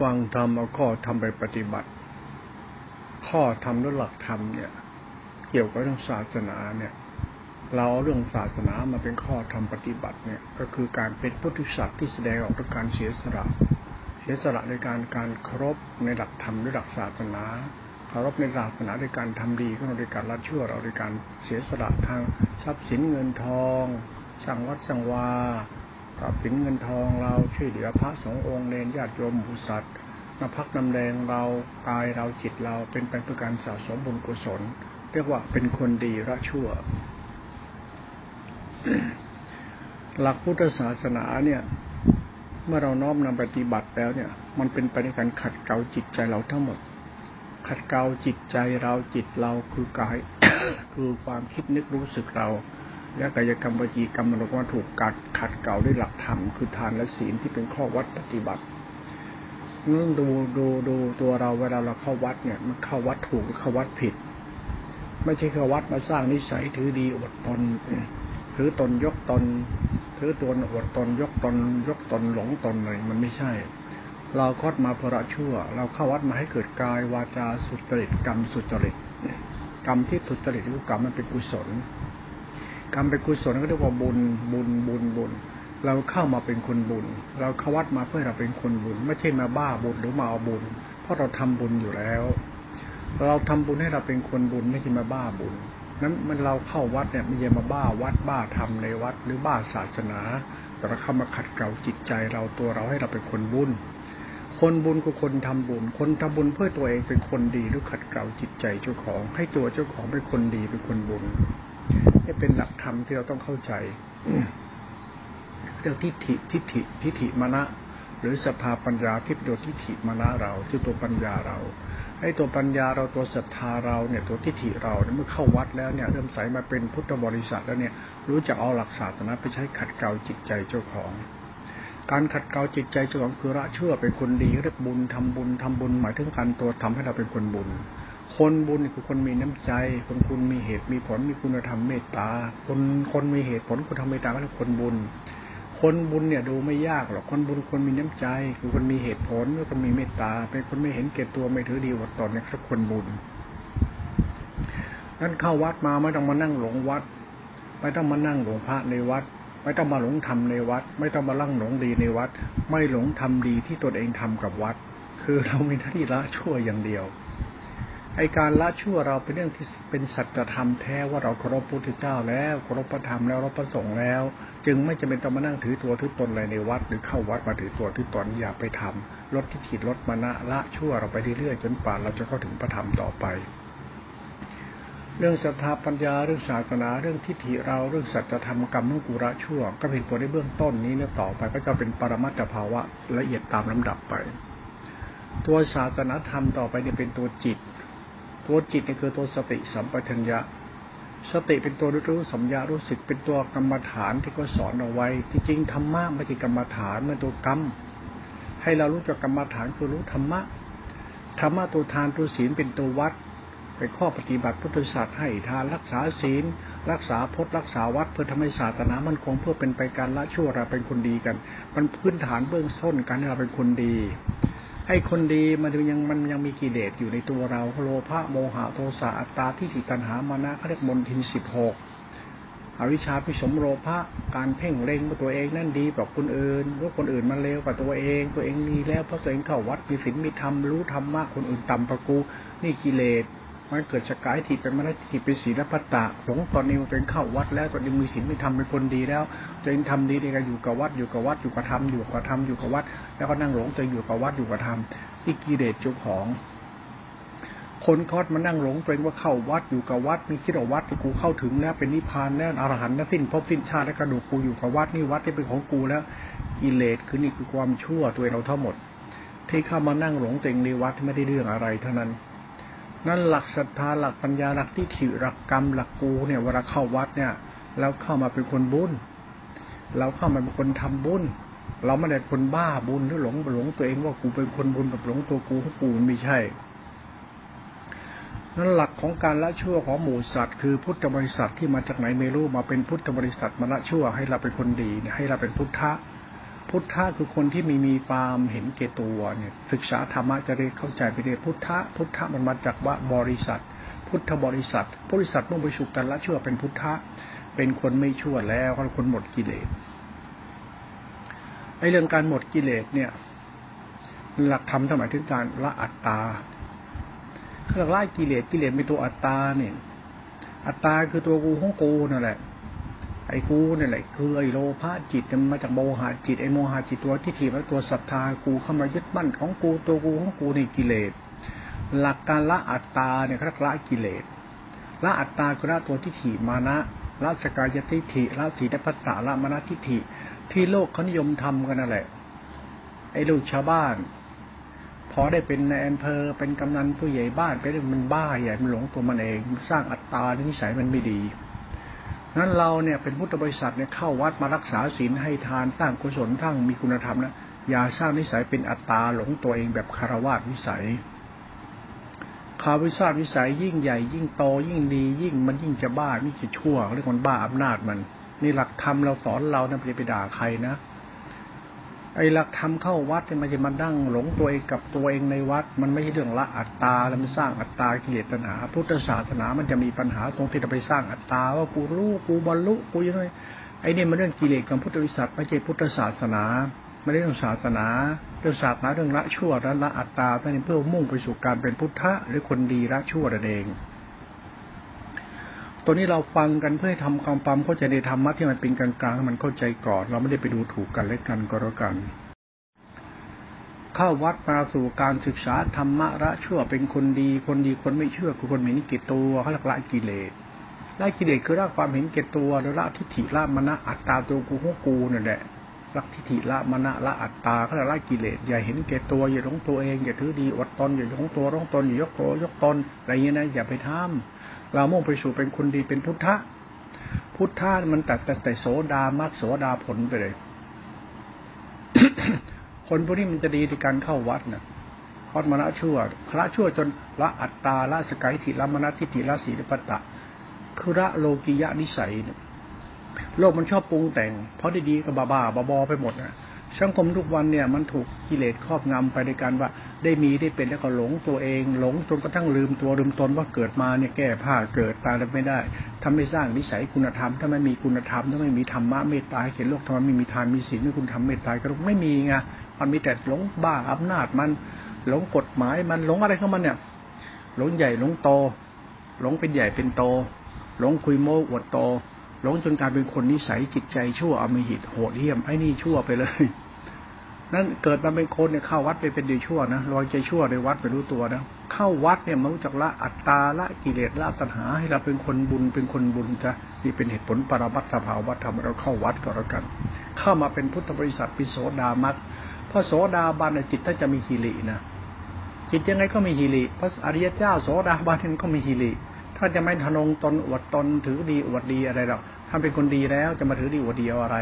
ฟังธรรมเอาข้อทำไปปฏิบัติ ข้อทำด้วยหลักธรรมเนี่ย เกี่ยวกับเรื่องศาสนาเนี่ย เราเอาเรื่องศาสนามาเป็นข้อทำปฏิบัติเนี่ย ก็คือการเป็นพุทธิสัตว์ที่แสดงออกด้วยการเสียสละเสียสละในการการเคารพในหลักธรรมด้วยหลักศาสนาเคารพในศาสนาด้วยการทำดีของเราด้วยการละชั่วเราด้วยการเสียสละทางทรัพย์สินเงินทองช่างวัดช่างวา กับสินเงินทองเราช่วยเหลือพระสงฆ์องค์เนรญาติโยมผู้สัตว์มาพักนำแดงเรากายเราจิตเราเป็นไปเพื่อการสะสมบุญกุศล เรียกว่าเป็นคนดีละชั่ว หลักพุทธศาสนาเนี่ยเมื่อเราน้อมนำปฏิบัติแล้วเนี่ย มันเป็นไปในการขัดเกลาจิตใจเราทั้งหมด ขัดเกลาจิตใจเราจิตเราคือกาย คือความคิดนึกรู้สึกเรา และกายกรรมวจีกรรมมโนกรรมถูกกัดขัดเก่าด้วยหลักธรรมคือทานและศีลที่เป็นข้อวัดปฏิบัตินั่นดูดูดูตัวเราเวลาเราเข้าวัดเนี่ยมันเข้าวัดถูกหรือเข้าวัดผิด ไม่ใช่เข้าวัดมาสร้างนิสัยถือดีอดตนถือตนยกตนถือตัวอดตนยกตน ยกตนหลงตนเลยมันไม่ใช่ เราคดมาเพระชั่ว เราเข้าวัดมาให้เกิดกายวาจาสุจริตกรรมสุจริตกรรมที่สุจริตคือกรรมมันเป็นกุศล กรรมเป็นกุศลก็เรียกว่าบุญบุญบุญบุญ เราเข้ามาเป็นคนบุญ เราเข้าวัดมาเพื่อเราเป็นคนบุญ ไม่ใช่มาบ้าบุญหรือมาเอาบุญ เพราะเราทำบุญอยู่แล้ว เราทำบุญให้เราเป็นคนบุญไม่ใช่มาบ้าบุญนั้นมันเราเข้าวัดเนี่ยไม่ใช่มาบ้าวัดบ้าทำในวัด หรือบ้าศาสนา แต่เราเข้ามาขัดเกลาจิตใจเราตัวเราให้เราเป็นคนบุญคนบุญก็คนทำบุญ คนทำบุญเพื่อตัวเองเป็นคนดีหรือขัดเกลาจิตใจเจ้าของ ให้ตัวเจ้าของเป็นคนดีเป็นคนบุญ นี่เป็นหลักธรรมที่เราต้องเข้าใจเรื่องทิฏฐิทิฏฐิทิฏฐิมณะหรือสภาปัญญาที่ตัวทิฏฐิมณะเราที่ตัวปัญญาเราให้ตัวปัญญาเราตัวศรัทธาเราเนี่ยตัวทิฏฐิเราเนี่ยเมื่อเข้าวัดแล้วเนี่ยเริ่มใสมาเป็นพุทธบริษัทแล้วเนี่ยรู้จักเอาหลักศาสนาไปใช้ขัดเกลาจิตใจเจ้าของ การขัดเกลาจิตใจเจ้าของคือละเชื่อเป็นคนดีเรียกบุญทำบุญทำบุญหมายถึงการตัวทำให้เราเป็นคนบุญ คนบุญคือคนมีน้ำใจ คนคุณมีเหตุมีผลมีคุณธรรมเมตตา คนคนมีเหตุผลคุณธรรมเมตตาก็เรียกคนบุญ คนบุญเนี่ยดูไม่ยากหรอกคนบุญคนมีน้ำใจ คือคนมีเหตุผลคนมีเมตตา เป็นคนไม่เห็นเกตตัวไม่ถือดีวัดตนนี่ยครับคนบุญนั้นเข้าวัดมาไม่ต้องมานั่งหลงวัด ไม่ต้องมานั่งหลงพระในวัด ไม่ต้องมาหลงทำในวัด ไม่ต้องมาลั่งหลงดีในวัด ไม่หลงทำดีที่ตนเองทำกับวัด คือเรามีหน้าที่ละชั่วอย่างเดียว ไอการละชั่วเราเป็นเรื่องที่เป็นสัจธรรมแท้ว่าเราเคารพพุทธเจ้าแล้วเคารพพระธรรมแล้วเราประสงค์แล้ว จึงไม่จำเป็นต้องมานั่งถือตัวถือตนอะไรในวัด หรือเข้าวัดมาถือตัวถือตนอย่าไปทำลดที่ขีดลดมานะละชั่วเราไปเรื่อยๆจนป่านเราจะเข้าถึงพระธรรมต่อไป เรื่องศรัทธาปัญญาเรื่องศาสนาเรื่องทิฏฐิเราเรื่องสัจธรรมกรรมนุกุระชั่ว ก็เป็นตัวในเบื้องต้นนี้เนี่ยต่อไปก็จะเป็นปรมัตถภาวะละเอียดตามลำดับไป ตัวศาสนาธรรมต่อไปเนี่ยเป็นตัวจิต ตัวจิตนี่คือตัวสติสัมปชัญญะ สติเป็นตัวรู้สัมยารู้สึกเป็นตัวกรรมฐานที่ก็สอนเอาไว้ จริงๆธรรมะไม่ใช่กรรมฐานมันตัวกรรม ให้เรารู้จักกรรมฐานคือรู้ธรรมะธรรมะตัวทานตัวศีลเป็นตัววัดเป็นข้อปฏิบัติพุทธศาสตร์ให้ทานรักษาศีล รักษาพจน์รักษาวัดเพื่อทำให้ศาสนามันคงเพื่อเป็นไปการละชั่วเราเป็นคนดีกัน มันพื้นฐานเบื้องต้นการที่เราเป็นคนดี ไอ้คนดีมันยังมันยังมีกิเลสอยู่ในตัวเราโลภะโมหะโทสะอัตตาที่ติตัณหามานะเขาเรียกมนทินสิบหกอวิชชาพิสมโลภะการเพ่งเล็งว่าตัวเองนั่นดีกว่าคนอื่นว่าคนอื่นมันเลวกว่าตัวเอง ตัวเองดีแล้วเพราะตัวเองเข้าวัดมีศีลมีธรรมรู้ธรรมะคนอื่นต่ำประกูนี่กิเลส มันเกิดสกายทิเป็นมรรคทิเป็นศีลพัตตะหลงตอนนี้ตัวเองเข้าวัดแล้วตัวเองมีศีลไมีธรรมเป็นคนดีแล้วตัวเองทำดีเองอยู่กับวัดอยู่กับวัดอยู่กับธรรมอยู่กับธรรมอยู่กับวัด แล้วก็นั่งหลงตัวอยู่กับวัดอยู่กับธรรมที่กิเลสเจ้าของ คนคอดมานั่งหลงตัวเองว่าเข้าวัดอยู่กับวัดมีคิดว่าวัดที่กูเข้าถึงแล้วเป็นนิพพานแล้วอรหันต์แล้วสิ้นภพสิ้นชาติแล้วกระดูกกูอยู่กับวัดนี่วัดที่เป็นของกูแล้วกิเลสคือนี่คือความชั่วตัวเราทั้งหมด ที่เข้ามานั่งหลงตัวเองในวัดไม่ได้เรื่องอะไรเท่านั้น นั่นหลักศรัทธาหลักปัญญาหลักที่ถิหลักกรรมหลักกูเนี่ยเวลาเข้าวัดเนี่ยแล้วเข้ามาเป็นคนบุญเราเข้ามาเป็นคนทำบุญเราไม่ได้คนบ้าบุญหรือหลงหลงตัวเองว่ากูเป็นคนบุญแบบหลงตัวกูของกูมันไม่ใช่นั่นหลักของการละชั่วของหมู่สัตว์คือพุทธบริษัทที่มาจากไหนไม่รู้มาเป็นพุทธบริษัทมาละชั่วให้เราเป็นคนดีให้เราเป็นพุทธะ พุทธะคือคนที่มีมีความเห็นเกตัวเนี่ย ศึกษาธรรมะจะได้เข้าใจไปเลยพุทธะพุทธะมันมาจากว่าบริษัท พุทธบริษัทบริษัทมุ่งไปสู่กันละชั่วเป็นพุทธะเป็นคนไม่ชั่วแล้วเป็นคนหมดกิเลสไอเรื่องการหมดกิเลสเนี่ย หลักธรรมหมายถึงการละอัตตาคือละกิเลสกิเลสเป็นตัวอัตตาเนี่ย อัตตาคือตัวกูของกูนั่นแหละ ไอ้กูนี่แหละคือไอ้โลภะจิตมันมาจากโมหะจิตไอ้โมหะจิตตัวที่ถีบแล้วตัวศรัทธากูเข้ามายึดมั่นของกูตัวกูของกูในกิเลสหลักการละอัตตาเนี่ยคือละกิเลสละอัตตาคือละตัวที่ถีมานะละสกายทิฏฐิละสีนปัตตาละมณทิฏฐิ ที่โลกเขานิยมทำกันนั่นแหละ ไอ้ลูกชาวบ้าน พอได้เป็นในอำเภอเป็นกำนันผู้ใหญ่บ้านไปเรื่องมันบ้าใหญ่มันหลงตัวมันเอง สร้างอัตตานิสัยมันไม่ดี นั้นเราเนี่ยเป็นพุทธบริษัทเนี่ยเข้าวัดมารักษาศีลให้ทานสร้างกุศลทั้งมีคุณธรรมนะอย่าสร้างนิสัยเป็นอัตตาหลงตัวเองแบบคารวะวิสัยคาวิชาวิสัยยิ่งใหญ่ ยิ่งโตยิ่งดี ยิ่งมันยิ่งจะบ้ายิ่งจะชั่วเรื่องมันบ้าอำนาจมัน นี่หลักธรรมเราสอนเรานะไม่ไปด่าใครนะ ไอ้หลักธรรมเข้าวัดเนี่ยมันจะมาดั้งหลงตัวเองกับตัวเองในวัด มันไม่ใช่เรื่องละอัตตาแล้วมันสร้างอัตตากิเลสตัณหา พุทธศาสนามันจะมีปัญหาตรงที่เราไปสร้างอัตตาว่ากูรู้กูบรรลุกูยังไงไอ้นี่มันเรื่องกิเลสของพุทธวิสัชไม่ใช่พุทธศาสนาไม่ได้เรื่องศาสนาเรื่องศาสนาเรื่องละชั่วและละอัตตาแต่นี่เพื่อมุ่งไปสู่การเป็นพุทธะหรือคนดีละชั่วนั่นเอง ตัวนี้เราฟังกันเพื่อทำความความเข้าใจในธรรมะที่มันเป็นกลางๆมันเข้าใจก่อน เราไม่ได้ไปดูถูกกันและกันก็แล้วกัน เข้าวัดมาสู่การศึกษาธรรมะละชั่วเป็นคนดี คนดีคนไม่เชื่อคือคนเห็นเกตตัวเขาละละกิเลสละกิเลสคือละความเห็นเกตตัวแล้วละทิฏฐิละมณะอัตตาตัวกูของกูนั่นแหละละทิฏฐิละมณะละอัตตาเขาละกิเลสอย่าเห็นเกตตัวอย่าหลงตัวเองอย่าถือดีอดตนอย่าหลงตัวร้องตนอย่ายกตัวยกตนอะไรเงี้ยนะอย่าไปทำ เรามุ่งไปสู่เป็นคนดีเป็นพุทธะ พุทธะมันตัดแต่แต่โสดามากโสดาผลไปเลย คนพวกนี้มันจะดีในการเข้าวัดนะ่ะคอดมณะชั่วพระชั่วจนละอัตตาละสกายทิละมณะทิฏฐิละสีลปตะคือละโลกิยะนิสัยเนี่ยโลกมันชอบปรุงแต่ง เพราะดีๆก็บ้าบ้าบอไปหมดนะ สังคมทุกวันเนี่ยมันถูกกิเลสครอบงำไปในการว่า ได้มีได้เป็นแล้วก็หลงตัวเอง หลงจนกระทั่งลืมตัวลืมตนว่าเกิดมาเนี่ยแก้ผ้าเกิดตายแล้วไม่ได้ทำไม่สร้างนิสัยคุณธรรม ถ้าไม่มีคุณธรรมถ้าไม่มีธรรมะเมตตาเห็นโลกธรรมไม่มีทานมีศีลไม่คุณทำเมตตาก็ไม่มีไงมันมีแต่หลงบ้าอำนาจมันหลงกฎหมายมันหลงอะไรของมันเนี่ย หลงใหญ่หลงโต หลงเป็นใหญ่เป็นโต หลงคุยโม้อวดโต หลงจนกลายเป็นคนนิสัยจิตใจชั่วอมหิตโหดเหี้ยมไอ้นี่ชั่วไปเลยนั่นเกิดมาเป็นคนเนี่ยเข้าวัดไปเป็นเดียชั่วนะลอยใจชั่วในวัดไปรู้ตัวนะเข้าวัดเนี่ยมันรู้จักละอัตตาละกิเลสละตัณหา ให้เราเป็นคนบุญเป็นคนบุญจ้ะนี่เป็นเหตุผลปรมัตถภาวะธรรมเราเข้าวัดก็แล้วกัน เข้ามาเป็นพุทธบริษัทปิโสดามัตพระโสดาบันจิตท่านจะมีฮิรินะจิตยังไงก็มีฮิริพระอริยเจ้าโสดาบันก็มีฮิริ ถ้าจะไม่ทนงตนอวดตนถือดีอวดดีอะไรหรอกท่านเป็นคนดีแล้วจะมาถือดีอวดดีอะไร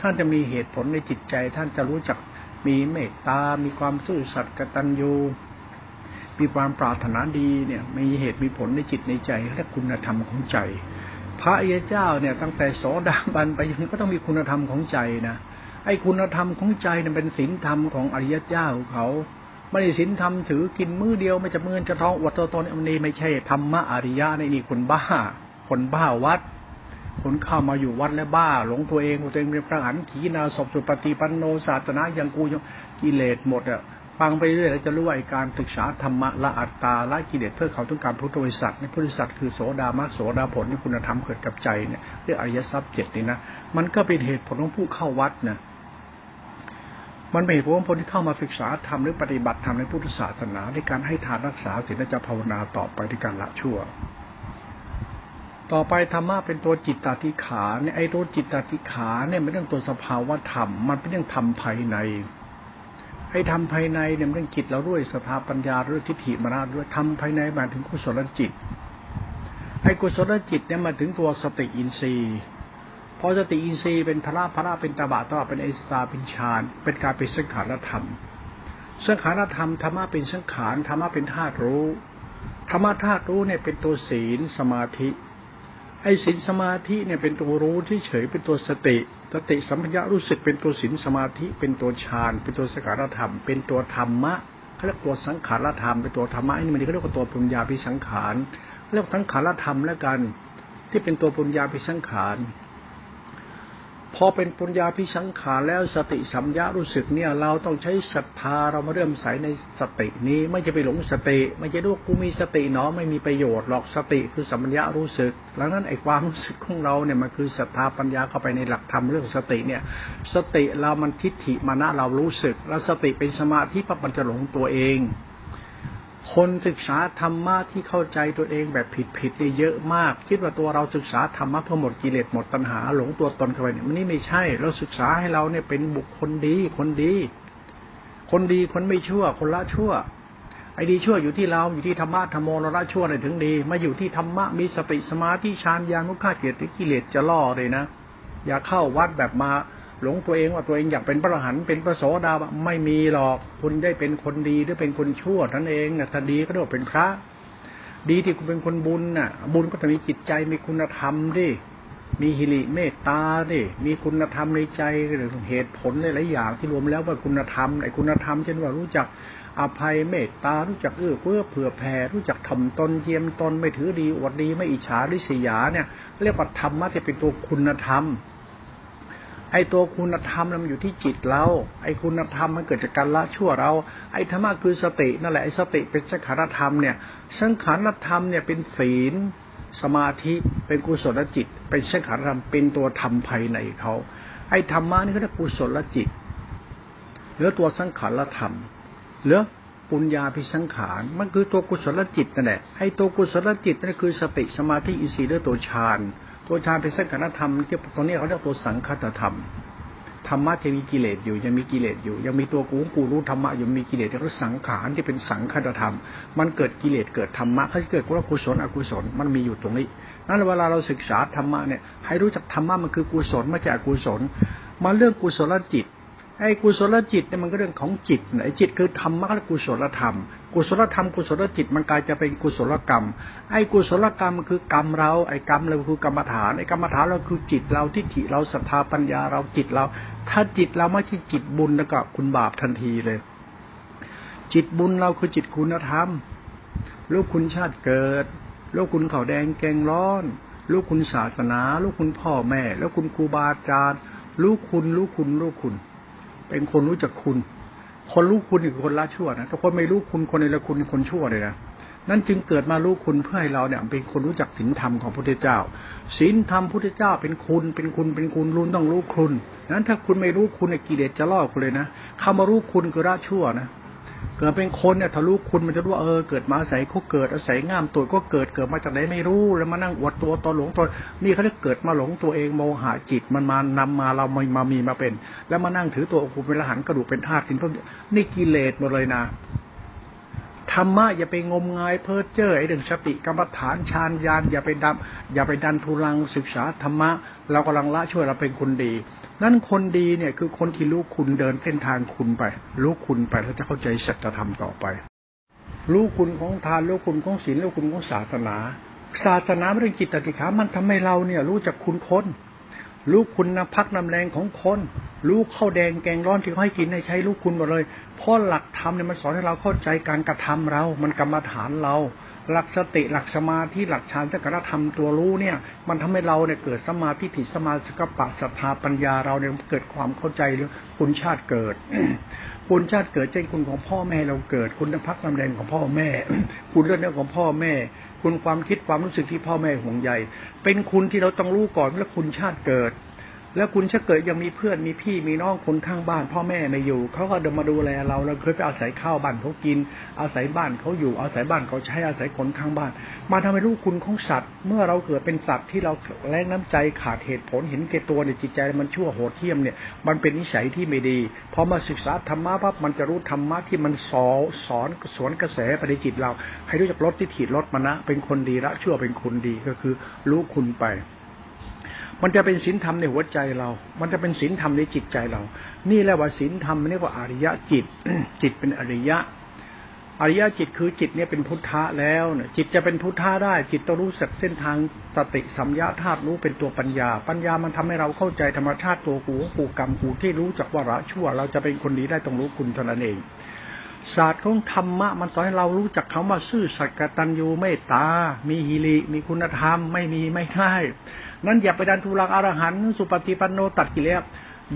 ท่านจะมีเหตุผลในจิตใจ ท่านจะรู้จักมีเมตตา มีความซื่อสัตย์กตัญญูมีความปรารถนาดีเนี่ย มีเหตุมีผลในจิตในใจและคุณธรรมของใจ พระอริยเจ้าเนี่ยตั้งแต่โสดาบันไปยังก็ต้องมีคุณธรรมของใจนะไอ้คุณธรรมของใจเนี่ยเป็นศีลธรรมของอริยเจ้าเขา ไม่ได้ศีลธรรมถือกินมื้อเดียวไม่จะมือจะท้องอวดตัวตนอันนี้ไม่ใช่ธรรมะอริยะในนี่คนบ้า คนบ้าวัด คนเข้ามาอยู่วัดแล้วบ้า หลงตัวเองตัวเองเป็นพระหันขีนาศพสุปฏิปันโนศาสนาอย่างกูยังกิเลสหมดอะฟังไปเรื่อยแล้วจะรู้ว่าการศึกษาธรรมะละอัตตาละกิเลสเพื่อเขาต้องการพุทธบริษัทในพุทธบริษัทคือโสดามรรคโสดาผลที่คุณธรรมเกิดกับใจเนี่ยเรียกอริยทรัพย์เจ็ดนี่นะมันก็เป็นเหตุผลของผู้เข้าวัดนะ มันเป็นเหตุผลคนที่เข้ามาศึกษาธรรมหรือปฏิบัติธรรมในพุทธศาสนาในการให้ทานรักษาศีลและจะภาวนาต่อไปในการละชั่ว ต่อไปธรรมะเป็นตัวจิตตติขาเนี่ยไอ้ตัวจิตตติขาเนี่ยมันเรื่องตัวสภาวะธรรม มันเป็นเรื่องธรรมภายในไอ้ธรรมภายในเนี่ยเรื่องจิตเราด้วยสภาปัญญาด้วยทิฏฐิมานะด้วยธรรมภายในมาถึงกุศลจิตไอ้กุศลจิตเนี่ยมาถึงตัวสติอินทรีย์ พอสติอินทรีย์เป็นพระพระเป็นตบะตบะเป็นไอสตาเป็นฌานเป็นการเป็นสังขารธรรม สังขารธรรมธรรมะเป็นสังขารธรรมะเป็นธาตุรู้ธรรมะธาตุรู้เนี่ยเป็นตัวศีลสมาธิไอ้ศีลสมาธิเนี่ยเป็นตัวรู้ที่เฉยเป็นตัวสติ สติสัมปชัญะรู้สึกเป็นตัวศีลสมาธิเป็นตัวฌานเป็นตัวสการธรรม เป็นตัวธรรมะเขาเรียกตัวสังขารธรรมเป็นตัวธรรมะนี่มันเขาเรียกว่าตัวปุญญาพิสังขารเรียกทั้งขารธรรมแล้วกัน ที่เป็นตัวปุญญาพิสังขาร พอเป็นปุญญาพิสังขารแล้วสติสัมยารู้สึกเนี่ย เราต้องใช้ศรัทธาเรามาเริ่มใส่ในสตินี้ ไม่จะไปหลงสติ ไม่จะดูกูมีสติเนาะไม่มีประโยชน์หรอกสติคือสัมยารู้สึกดังนั้นไอ้ความรู้สึกของเราเนี่ยมันคือศรัทธาปัญญาเข้าไปในหลักธรรมเรื่องสติเนี่ย สติเรามันทิฏฐิมานะเรารู้สึก แล้วสติเป็นสมาธิปั๊บมันจะหลงตัวเอง คนศึกษาธรรมะที่เข้าใจตัวเองแบบผิดๆเนี่ยเยอะมาก คิดว่าตัวเราศึกษาธรรมะเพื่อหมดกิเลสหมดตัณหาหลงตัวตนเข้าไปเนี่ยมันนี่ไม่ใช่ เราศึกษาให้เราเนี่ยเป็นบุคคลดีคนดี คนดีคนไม่ชั่ว คนละชั่ว ไอ้ดีชั่วอยู่ที่เราอยู่ที่ธรรมะธรรมโมเราละชั่วเลยถึงดี มาอยู่ที่ธรรมะมีสติสมาธิฌานญาณมุขะเกียรติกิเลสจะล่อเลยนะ อย่าเข้าวัดแบบมา หลงตัวเองว่าตัวเองอยากเป็นพระหันเป็นพระโสดาบไม่มีหรอกคุณได้เป็นคนดีหรือเป็นคนชั่วท่านเองนะถ้าดีก็เรียกว่าเป็นพระ ดีที่คุณเป็นคนบุญน่ะ บุญก็ต้องมีจิตใจมีคุณธรรมดิมีหิริเมตตาดิมีคุณธรรมในใจหรือเหตุผลหลายๆอย่างที่รวมแล้วว่าคุณธรรมไอ้คุณธรรมเช่นว่ารู้จักอภัยเมตตา รู้จักเอื้อเฟื้อเผื่อแผ่ รู้จักทำตนเยียมตนไม่ถือดีอวดดีไม่อิจฉาริษยาเนี่ยเรียกว่าธรรมะที่เป็นตัวคุณธรรม ไอ้ตัวคุณธรรมมันอยู่ที่จิตเรา ไอ้คุณธรรมมันเกิดจากการละชั่วเรา ไอ้ธรรมะคือสตินั่นแหละ ไอ้สติเป็นสังขารธรรมเนี่ย สังขารธรรมเนี่ยเป็นศีล สมาธิ เป็นกุศลจิต เป็นสังขารธรรม เป็นตัวธรรมภายในเขา ไอ้ธรรมะนี่เขาเรียกกุศลจิต หรือตัวสังขารธรรม หรือปุญญาพิสังขาร มันคือตัวกุศลจิตนั่นแหละ ไอ้ตัวกุศลจิตนั่นคือสติสมาธิอินทรีย์หรือตัวฌาน ตัวฌานเป็นสังขารธรรมที่ตรงนี้เขาเรียกตัวสังคตธรรมธรรมะจะมีกิเลสอยู่ยังมีกิเลสอยู่ ยังมีตัวกูกูรู้ธรรมะอยู่มีกิเลสแล้วสังขารที่เป็นสังคตธรรม มันเกิดกิเลสเกิดธรรมะเขาเกิดกุศลอกุศลมันมีอยู่ตรงนี้นั่นเวลาเราศึกษาธรรมะเนี่ยให้รู้จักธรรมะมันคือกุศลไม่ใช่อกุศลมาเรื่องกุศลจิต ไอ้กุศลจิตเนี่ยมันก็เรื่องของจิตไอ้จิตคือธรรมะและกุศลธรรม กุศลธรรมกุศลจิตมันกลายจะเป็นกุศลกรรม ไอ้กุศลกรรมคือกรรมเรา ไอ้กรรมเราคือกรรมฐาน ไอ้กรรมฐานเราคือจิตเราทิฏฐิเราศรัทธาปัญญาเราจิตเรา ถ้าจิตเราไม่ใช่จิตบุญแล้วก็คุณบาปทันทีเลย จิตบุญเราคือจิตคุณธรรม ลูกคุณชาติเกิด ลูกคุณเขาแดงแกงร้อน ลูกคุณศาสนา ลูกคุณพ่อแม่ แล้วคุณครูบาอาจารย์ ลูกคุณ ลูกคุณ ลูกคุณ เป็นคนรู้จักคุณ คนรู้คุณคือคนละชั่วนะถ้าคนไม่รู้คุณคนในละคุณคนชั่วเลยนะนั่นจึงเกิดมารู้คุณเพื่อให้เราเนี่ย เป็นคนรู้จักศีลธรรมของพระพุทธเจ้าศีลธรรมพุทธเจ้าเป็นคุณ เป็นคุณเป็นคุณรุนต้องรู้คุณนั้นถ้าคุณไม่รู้คุณในกิเลสจะล่อคุณเลยนะคำว่ารู้คุณคือละชั่วนะ เกิดเป็นคนเนี่ยทะลุคุณมันจะรู้ว่าเออเกิดมาอาศัยเขาเกิดอาศัยง่ามตัวก็เกิดเกิดมาจากไหนไม่รู้ แล้วมานั่งอวดตัวตอนหลงตัวนี่เขาเรียกเกิดมาหลงตัวเองโมหะจิตมันมานำมาเรามามามีมาเป็น แล้วมานั่งถือตัวกูเป็นรหันกระดูกเป็นธาตุสิ่งต้นนี่กิเลสหมดเลยนะ ธรรมะอย่าไปงมงายเพ้อเจ้อไอ้เรื่องสติกรรมฐานฌานญาณอย่าไปดับ อย่าไปดันทุลังศึกษาธรรมะ เรากำลังละช่วยเราเป็นคนดี นั่นคนดีเนี่ยคือคนที่รู้คุณเดินเส้นทางคุณไป รู้คุณไปแล้วจะเข้าใจสัจธรรมต่อไป รู้คุณของทานรู้คุณของศีลรู้คุณของศาสนา ศาสนาเรื่องจิตติขามันทำให้เราเนี่ยรู้จักคุณคน รู้คุณนพักนำแรงของคน รู้ข้าวแดงแกงร้อนที่เขาให้กินให้ใช้รู้คุณหมดเลยเพราะหลักธรรมเนี่ยมันสอนให้เราเข้าใจการกระทำเรา มันกรรมฐานเรา หลักสติหลักสมาธิหลักฌานสักรธรรมตัวรู้เนี่ย มันทำให้เราเนี่ยเกิดสมาธิถิสมาสกปะศรัทธาปัญญาเราเนี่ยเกิดความเข้าใจเรื่องคุณชาติเกิด คุณชาติเกิดเช่นคุณของพ่อแม่เราเกิด คุณพักกำแรงของพ่อแม่ คุณเรื่องเนื้อของพ่อแม่ คุณความคิดความรู้สึกที่พ่อแม่ห่วงใยเป็นคุณที่เราต้องรู้ก่อนว่าคุณชาติเกิด แล้วคุณถ้าเกิดยังมีเพื่อนมีพี่มีน้องคนข้างบ้าน พ่อแม่ไม่อยู่เขาก็เดินมาดูแลเราเราเคยไปอาศัยข้าวบ้านเขากิน อาศัยบ้านเขาอยู่อาศัยบ้านเขาใช้อาศัยคนข้างบ้าน มาทำให้รู้คุณของสัตว์ เมื่อเราเกิดเป็นสัตว์ที่เราแรงน้ำใจขาดเหตุผลเห็นแก่ตัวในจิตใจมันชั่วโหดเที่ยมเนี่ยมันเป็นนิสัยที่ไม่ดีพอมาศึกษาธรรมะปั๊บมันจะรู้ธรรมะที่มันสอนสอนสวนกระแสไปในจิตเราให้รู้จักลดที่ถีลดมานะ เป็นคนดีละชั่วเป็นคนดีก็คือ รู้คุณไป มันจะเป็นศีลธรรมในหัวใจเรา มันจะเป็นศีลธรรมในจิตใจเรา นี่แหละว่าศีลธรรมเรียกว่าอริยะจิต จิตเป็นอริยะ อริยะจิตคือจิตเนี่ยเป็นพุทธะแล้วเนี่ยจิตจะเป็นพุทธะได้ จิตต้องรู้สักเส้นทางสติสัมยาธาตุรู้เป็นตัวปัญญา ปัญญามันทำให้เราเข้าใจธรรมชาติตัวกูกูกรรมกูที่รู้จักว่าระชั่ว เราจะเป็นคนดีได้ต้องรู้คุณเท่านั้นเองศาสตร์ของธรรมะมันสอนให้เรารู้จักคำว่าซื่อสัตย์กตัญญูเมตตา มีฮิริมีคุณธรรม ไม่มีไม่ได้ นั้นอย่าไปดันทุลังอรหันสุปฏิปันโนตัดกิเลส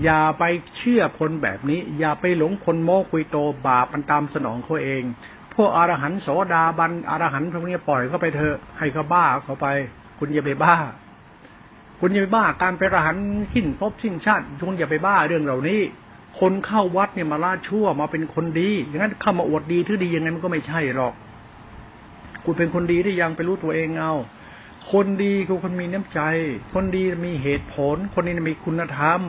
อย่าไปเชื่อคนแบบนี้ อย่าไปหลงคนโม้คุยโตบาปมันตามสนองเขาเอง พวกอรหันโสดาบันอรหันพวกนี้ปล่อยเขาไปเถอะให้เขาบ้าเขาไป คุณอย่าไปบ้า คุณอย่าไปบ้าการเป็นอรหันสิ้นภพสิ้นชาติคุณอย่าไปบ้าเรื่องเหล่านี้คนเข้าวัดเนี่ยมาล่าชั่วมาเป็นคนดีอย่างนั้นเข้ามาอวดดีทื่อดียังไงมันก็ไม่ใช่หรอก คุณเป็นคนดีที่ยังไปรู้ตัวเองเอา คนดีคือคนมีน้ำใจ คนดีมีเหตุผล คนดีมีคุณธรรม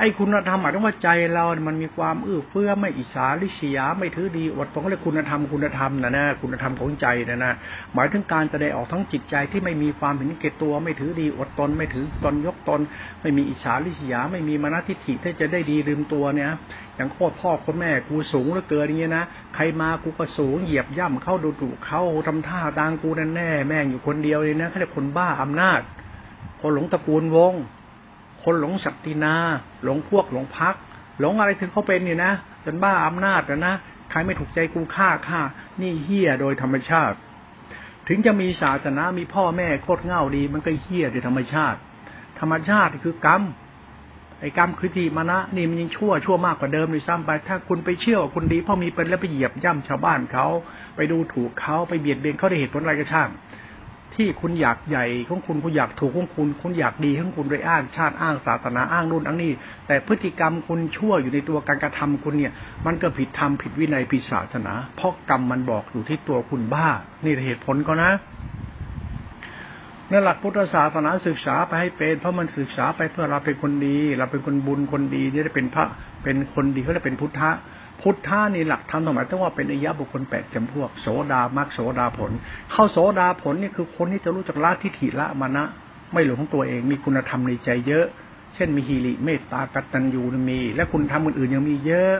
ไอ้คุณธรรมหมายถึงว่าใจเรา มันมีความเอื้อเฟื้อไม่อิสาริษยาไม่ถือดีอดตรงเรียกคุณธรรมคุณธรรมนะนะคุณธรรมของใจนะนะหมายถึงการแสดงออกทั้งจิตใจที่ไม่มีความเห็นเกตตัว ไม่ถือดีอดตน ไม่ถือตนยกตน ไม่มีอิสาริษยา ไม่มีมนทิฏฐิที่จะได้ดีลืมตัวเนี่ยอย่างโคตรพ่อคนแม่กูสูงเหลือเกินอย่างเงี้ยนะใครมากูก็สูงเหยียบย่ำเข้าดูถูกเข้าทำท่าตางกูนั่นแน่ แม่งอยู่คนเดียวเลยนะเขาเรียกคนบ้าอำนาจคนหลงตระกูลวง คนหลงศักดินา หลงพวกหลงพัก หลงอะไรถึงเขาเป็นนี่นะจนบ้าอำนาจนะนะใครไม่ถูกใจกูฆ่าฆ่า นี่เฮี้ยโดยธรรมชาติ ถึงจะมีศาสนามีพ่อแม่โคตรเง่าดี มันก็เฮี้ยโดยธรรมชาติ ธรรมชาติคือกรรมไอ้กรรมคือทีมานะนี่มันยังชั่วชั่วมากกว่าเดิมเลยซ้ำไป ถ้าคุณไปเชื่อว่าคุณดีพ่อมีเป็นแล้วไปเหยียบย่ำชาวบ้านเขา ไปดูถูกเขาไปเบียดเบียนเขาได้เหตุผลอะไรก็ช่าง ที่คุณอยากใหญ่ของคุณคุณอยากถูกของคุณ คุณอยากดีของคุณโดยอ้างชาติอ้างศาสนาอ้างรุ่นอ้างนี่แต่พฤติกรรมคุณชั่วอยู่ในตัวการกระทำคุณเนี่ย มันก็ผิดธรรมผิดวินัยผิดศาสนา เพราะกรรมมันบอกอยู่ที่ตัวคุณบ้า นี่เหตุผลก็นะนั่นหลักพุทธศาสนาศึกษาไปให้เป็น เพราะมันศึกษาไปเพื่อเราเป็นคนดี เราเป็นคนบุญคนดีนี่ได้เป็นพระเป็นคนดีเขาจะเป็นพุทธะ พุทธานี่หลักธรรมหมายถึงว่าเป็นอายะบุคคลแปดจำพวก โสดามักโสดาผล เข้าโสดาผลนี่คือคนที่จะรู้จักละทิฏฐิละมานะ ไม่หลงตัวเองมีคุณธรรมในใจเยอะ เช่นมีฮีริเมตตากตัญญูมี และคุณธรรมอื่นๆยังมีเยอะ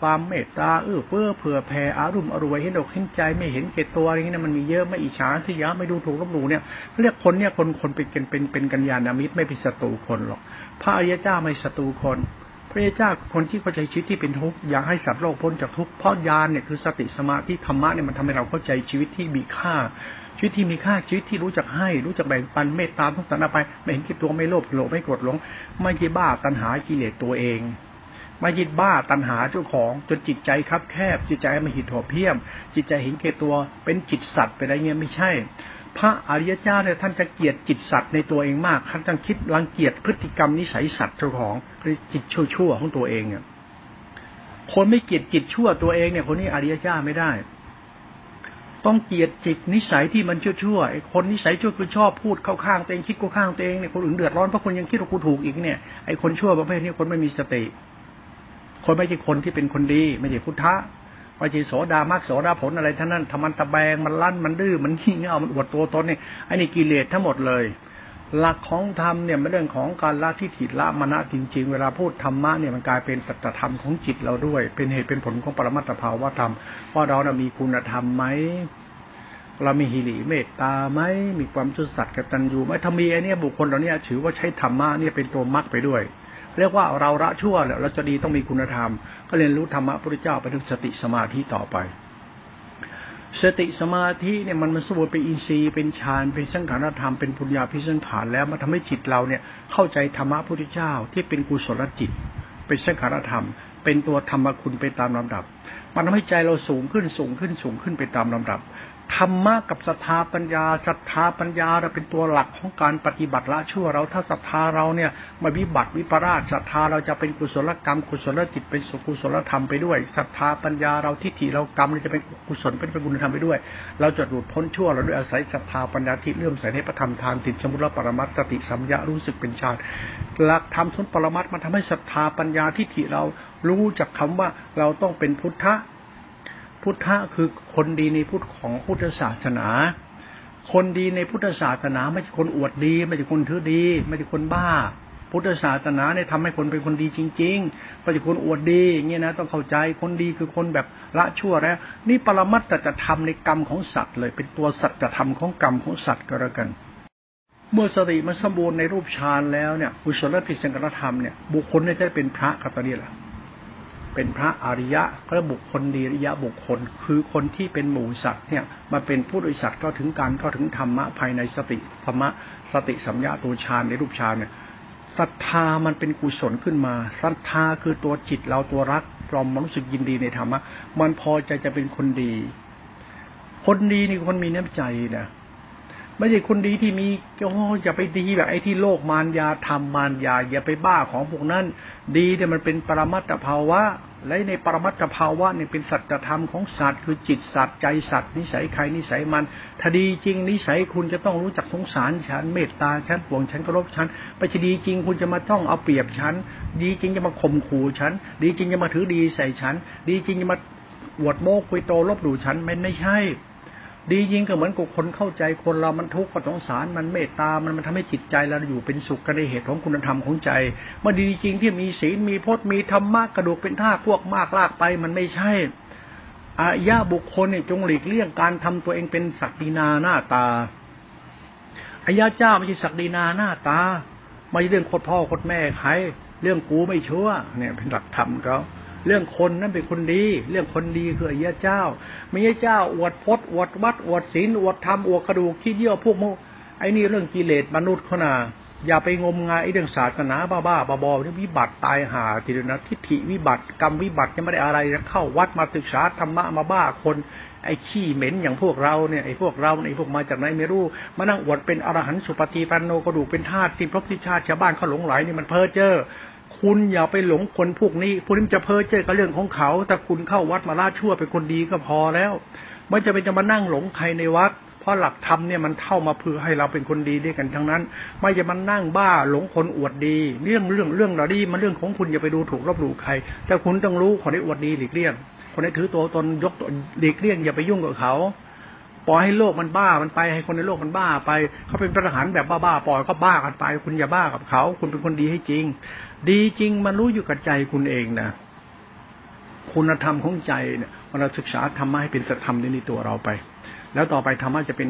ความเมตตาเอื้อเฟื้อเผื่อแผ่อารุมอรวยเห็นอกเห็นใจไม่เห็นเกตตัวอะไรเงี้ยมันมีเยอะไม่อิจฉาที่ยะไม่ดูถูกลบหลู่เนี่ยเรียกคนเนี่ยคนคนเป็นเป็นเป็นกัญญาณมิตรไม่เป็นศัตรูคนหรอกพระอริยเจ้าไม่ศัตรูคน พระเจ้าคนที่เข้าใจชีวิตที่เป็นทุกข์อยากให้สัตว์โลกพ้นจากทุกข์เพราะญาณเนี่ยคือสติสมาธิธรรมะเนี่ยมันทำให้เราเข้าใจชีวิตที่มีค่า ชีวิตที่มีค่าชีวิตที่รู้จักให้ รู้จักแบ่งปันเมตตาทุกสารไปไม่เห็นคิดตัวไม่โลภโลภไม่กดหลง ไม่ใช่บ้าตัณหากิเลสตัวเองไม่ยิดบ้าตัณหาเจ้าของจนจิตใจคับแคบ จิตใจมหิดหัวเพี้ยม จิตใจเห็นเกตัวเป็นจิตสัตว์ไปอะไรเงี้ยไม่ใช่ พระอริยเจ้าเนี่ยท่านจะเกลียดจิตสัตว์ในตัวเองมากท่านต้องคิดรังเกียจพฤติกรรมนิสัยสัตว์เจ้าของจิตชั่วๆของตัวเองเนี่ยคนไม่เกลียดจิตชั่วตัวเองเนี่ย คนนี้อริยเจ้าไม่ได้ ต้องเกลียดจิตนิสัยที่มันชั่วๆไอ้คนนิสัยชั่วคือชอบพูดเข้าข้างตัวเองคิดเข้าข้างตัวเองเนี่ยคนอื่นเดือดร้อนเพราะคนยังคิดว่ากูถูกอีกเนี่ยไอ้คนชั่วประเภทนี้คนไม่มีสติ คนไม่ใช่คนที่เป็นคนดี ไม่ใช่พุทธะ ไม่ใช่โสดามากโสดาผลอะไรท่านั้นทำมันตะแบงมันลั่นมันดื้อมันขี้เง่ามันอวดตัวตนเนี่ยไอ้นี่กิเลสทั้งหมดเลย หลักของธรรมเนี่ยเป็นเรื่องของการละทิฏฐิละมณะจริง ๆ เวลาพูดธรรมะเนี่ยมันกลายเป็นสัจธรรมของจิตเราด้วย เป็นเหตุเป็นผลของปรมัตถภาวะธรรมว่าเรานะมีคุณธรรมไหมเรามีหิริเมตตาไหมมีความจุสัตย์กตัญญูไหมถ้ามีไอ้นี่บุคคลเหล่านี้ถือว่าใช้ธรรมะเนี่ยเป็นตัวมัดไปด้วย เรียกว่าเราละชั่วแล้วเราจะดีต้องมีคุณธรรม ก็เรียนรู้ธรรมะพระเจ้าไปถึงสติสมาธิต่อไป สติสมาธิเนี่ยมันมันสมบูรณ์เป็นอินทรีย์เป็นฌานเป็นสังขารธรรมเป็นปุญญาพิสังขารแล้วมันทาให้จิตเราเนี่ยเข้าใจธรรมะพุทธเจ้าที่เป็นกุศลจิต เป็นสังขารธรรม เป็นตัวธรรมคุณไปตามลำดับ มันทำให้ใจเราสูงขึ้นสูงขึ้นสูงขึ้นไปตามลำดับ ธรรมะกับศรัทธาปัญญาศรัทธาปัญญาเราเป็นตัวหลักของการปฏิบัติละชั่วเราถ้าศรัทธาเราเนี่ยมาวิบัติวิปราชศรัทธาเราจะเป็นกุศลกรรมกุศลจิตเป็นสุกุศลธรรมไปด้วยศรัทธาปัญญาเราทิฏฐิเรากรรมจะเป็นกุศลเป็นกุณธรรมไปด้วย เราจะหลุดพ้นชั่วเราด้วยอาศัยศรัทธาปัญญาที่เลื่อมใสในพระธรรมทานสิทธิสมุติปรมัตสติสัมยารู้สึกเป็นฌานหลักธรรมสุนปรมัตมันทำให้ศรัทธาปัญญาทิฏฐิเรารู้จักคำว่าเราต้องเป็นพุทธะ พุทธะคือคนดีในพุทธของพุทธศาสนา คนดีในพุทธศาสนา ไม่ใช่คนอวดดี ไม่ใช่คนถือดี ไม่ใช่คนบ้า พุทธศาสนาเนี่ยทำให้คนเป็นคนดีจริงๆไม่ใช่คนอวดดีอย่างเงี้ยนะต้องเข้าใจคนดีคือคนแบบละชั่วแล้ว นี่ปรมัตถจะทำในกรรมของสัตว์เลย เป็นตัวสัจธรรมของกรรมของสัตว์ก็แล้วกันเมื่อสติมันสมบูรณ์ในรูปฌานแล้วเนี่ยอุศลติสังกรธรรมเนี่ยบุคคลเนี่ยจะเป็นพระกับตอนนี้แหละ เป็นพระอริยะพระบุคคลดีริยะบุคคล คือคนที่เป็นหมู่สัตว์เนี่ยมาเป็นผู้โดยสัตว์ก็ถึงการก็ถึงธรรมะภายในสติธรรมะสติสัมยาตัวฌานในรูปฌานเนี่ยศรัทธามันเป็นกุศลขึ้นมาศรัทธาคือตัวจิตเราตัวรักเรามันรู้สึกยินดีในธรรมะมันพอใจจะเป็นคนดี คนดีนี่คนมีน้ำใจนะ ไม่ใช่คนดีที่มีโอ้อย่าไปดีแบบไอ้ที่โลกมารยาทำมารยา อย่าไปบ้าของพวกนั้น ดีเนี่มันเป็นปรมัตถภาวะ และในปรมัตถภาวะเนี่ยเป็นสัจธรรมของสัตว์คือจิตสัตว์ใจสัตว์นิสัยใครนิสัยมันถ้าดีจริงนิสัยคุณจะต้องรู้จักสงสารฉันเมตตาฉันห่วงฉันกรบฉันไม่ใช่ดีจริงคุณจะมาต้องเอาเปรียบฉันดีจริงจะมาข่มขู่ฉันดีจริงจะมาถือดีใส่ฉันดีจริงจะมาอวดโม้คุยโตลบหลู่ฉันมันไม่ใช่ ดีจริงก็เหมือนกับคนเข้าใจคนเรามันทุกข์ก็สงสารมันเมตตา มันมันทำให้จิตใจเราอยู่เป็นสุขกันในเหตุของคุณธรรมของใจมันดีจริงที่มีศีลมีพจน์มีธรรมะกระดูกเป็นท่าพวกมากลากไปมันไม่ใช่อายะบุคคลเนี่ยจงหลีกเลี่ยงการทำตัวเองเป็นศักดินาหน้าตาอายะเจ้าไม่ใช่ศักดินาหน้าตาไม่ใช่เรื่องโคตรพ่อโคตรแม่ใครเรื่องกูไม่ชั่วเนี่ยเป็นหลักธรรมเขา เรื่องคนนั้นเป็นคนดี เรื่องคนดีคืออริยเจ้าไม่ใช่เจ้า อวดพจน์อวดวัดอวดศีลอวดธรรมอวดกระดูกขี้เยี่ยวพวกมุไอ้นี่เรื่องกิเลสมนุษย์เขานาอย่าไปงมงายไอ้เรื่องศาสนาบ้าบ้าบอบอที่วิบัติตายหาทีเดียวนะทิฏฐิวิบัติกรรมวิบัติยังไม่ได้อะไรเข้าวัดมาศึกษาธรรมะมาบ้าคนไอ้ขี้เหม็นอย่างพวกเราเนี่ยไอ้พวกเราไอ้พวกมาจากไหนไม่รู้มานั่งอวดเป็นอรหันต์สุปฏิปันโนกระดูกเป็นธาตุสิ่งพระพิชาติชาวบ้านเขาหลงไหลนี่มันเพ้อเจ้อ คุณอย่าไปหลงคนพวกนี้พวกนี้จะเพ้อเจ้อกับเรื่องของเขา แต่คุณเข้าวัดมาล่าชั่วเป็นคนดีก็พอแล้ว ไม่จะเป็นจะมานั่งหลงใครในวัด เพราะหลักธรรมเนี่ยมันเท่ามาเพื่อให้เราเป็นคนดีด้วยกันทั้งนั้น ไม่จะมานั่งบ้าหลงคนอวดดี เรื่องเรื่องเรื่องเราดีมันเรื่องของคุณอย่าไปดูถูกรบหลู่ใคร แต่คุณต้องรู้คนที่อวดดีหลีกเลี่ยงคนที่ถือตัวตนยกตัวหลีกเลี่ยงอย่าไปยุ่งกับเขาปล่อยให้โลกมันบ้ามันไปให้คนในโลกมันบ้าไป เขาเป็นประหารแบบบ้าๆปล่อยก็บ้ากันไป คุณอย่าบ้ากับเขา คุณเป็นคนดีให้จริงดีจริงมันรู้อยู่กับใจคุณเองนะคุณธรรมของใจเนี่ยเราศึกษาธรรมะให้เป็นสัจธรรมในตัวเราไป แล้วต่อไปธรรมะจะเป็น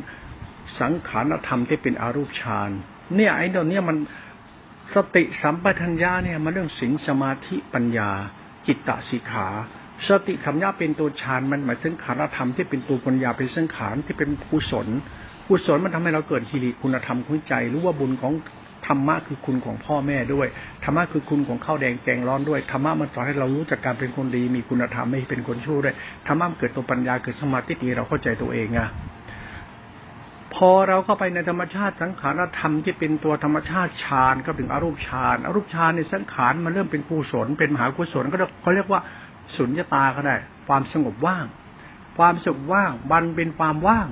สังขารธรรมที่เป็นอารูปฌานเนี่ยไอ้ตัวเนี้ยมันสติสัมปทัญญาเนี่ยมันเรื่องสิงสมาธิปัญญา จิตตสิขาสติธรรมญาเป็นตัวฌานมันหมายถึงขารธรรมที่เป็นตัวปัญญาเป็นสังขารที่เป็นกุศลกุศลมันทำให้เราเกิดฮิริคุณธรรมของใจรู้ว่าบุญของ ธรรมะคือคุณของพ่อแม่ด้วยธรรมะคือคุณของข้าวแดงแกงร้อนด้วยธรรมะมันสอนให้เรารู้จักการเป็นคนดี มีคุณธรรมไม่เป็นคนชั่วด้วยธรรมะมันเกิดตัวปัญญาเกิดสมาธิดีเราเข้าใจตัวเองอะพอเราเข้าไปในธรรมชาติสังขารธรรมที่เป็นตัวธรรมชาติฌานก็ถึงอรูปฌานอรูปฌานในสังขารมันเริ่มเป็นกุศลเป็นมหากุศลก็เขาเรียกว่าสุญญตาก็ได้ ความสงบว่าง ความสงบว่างมันเป็นความว่าง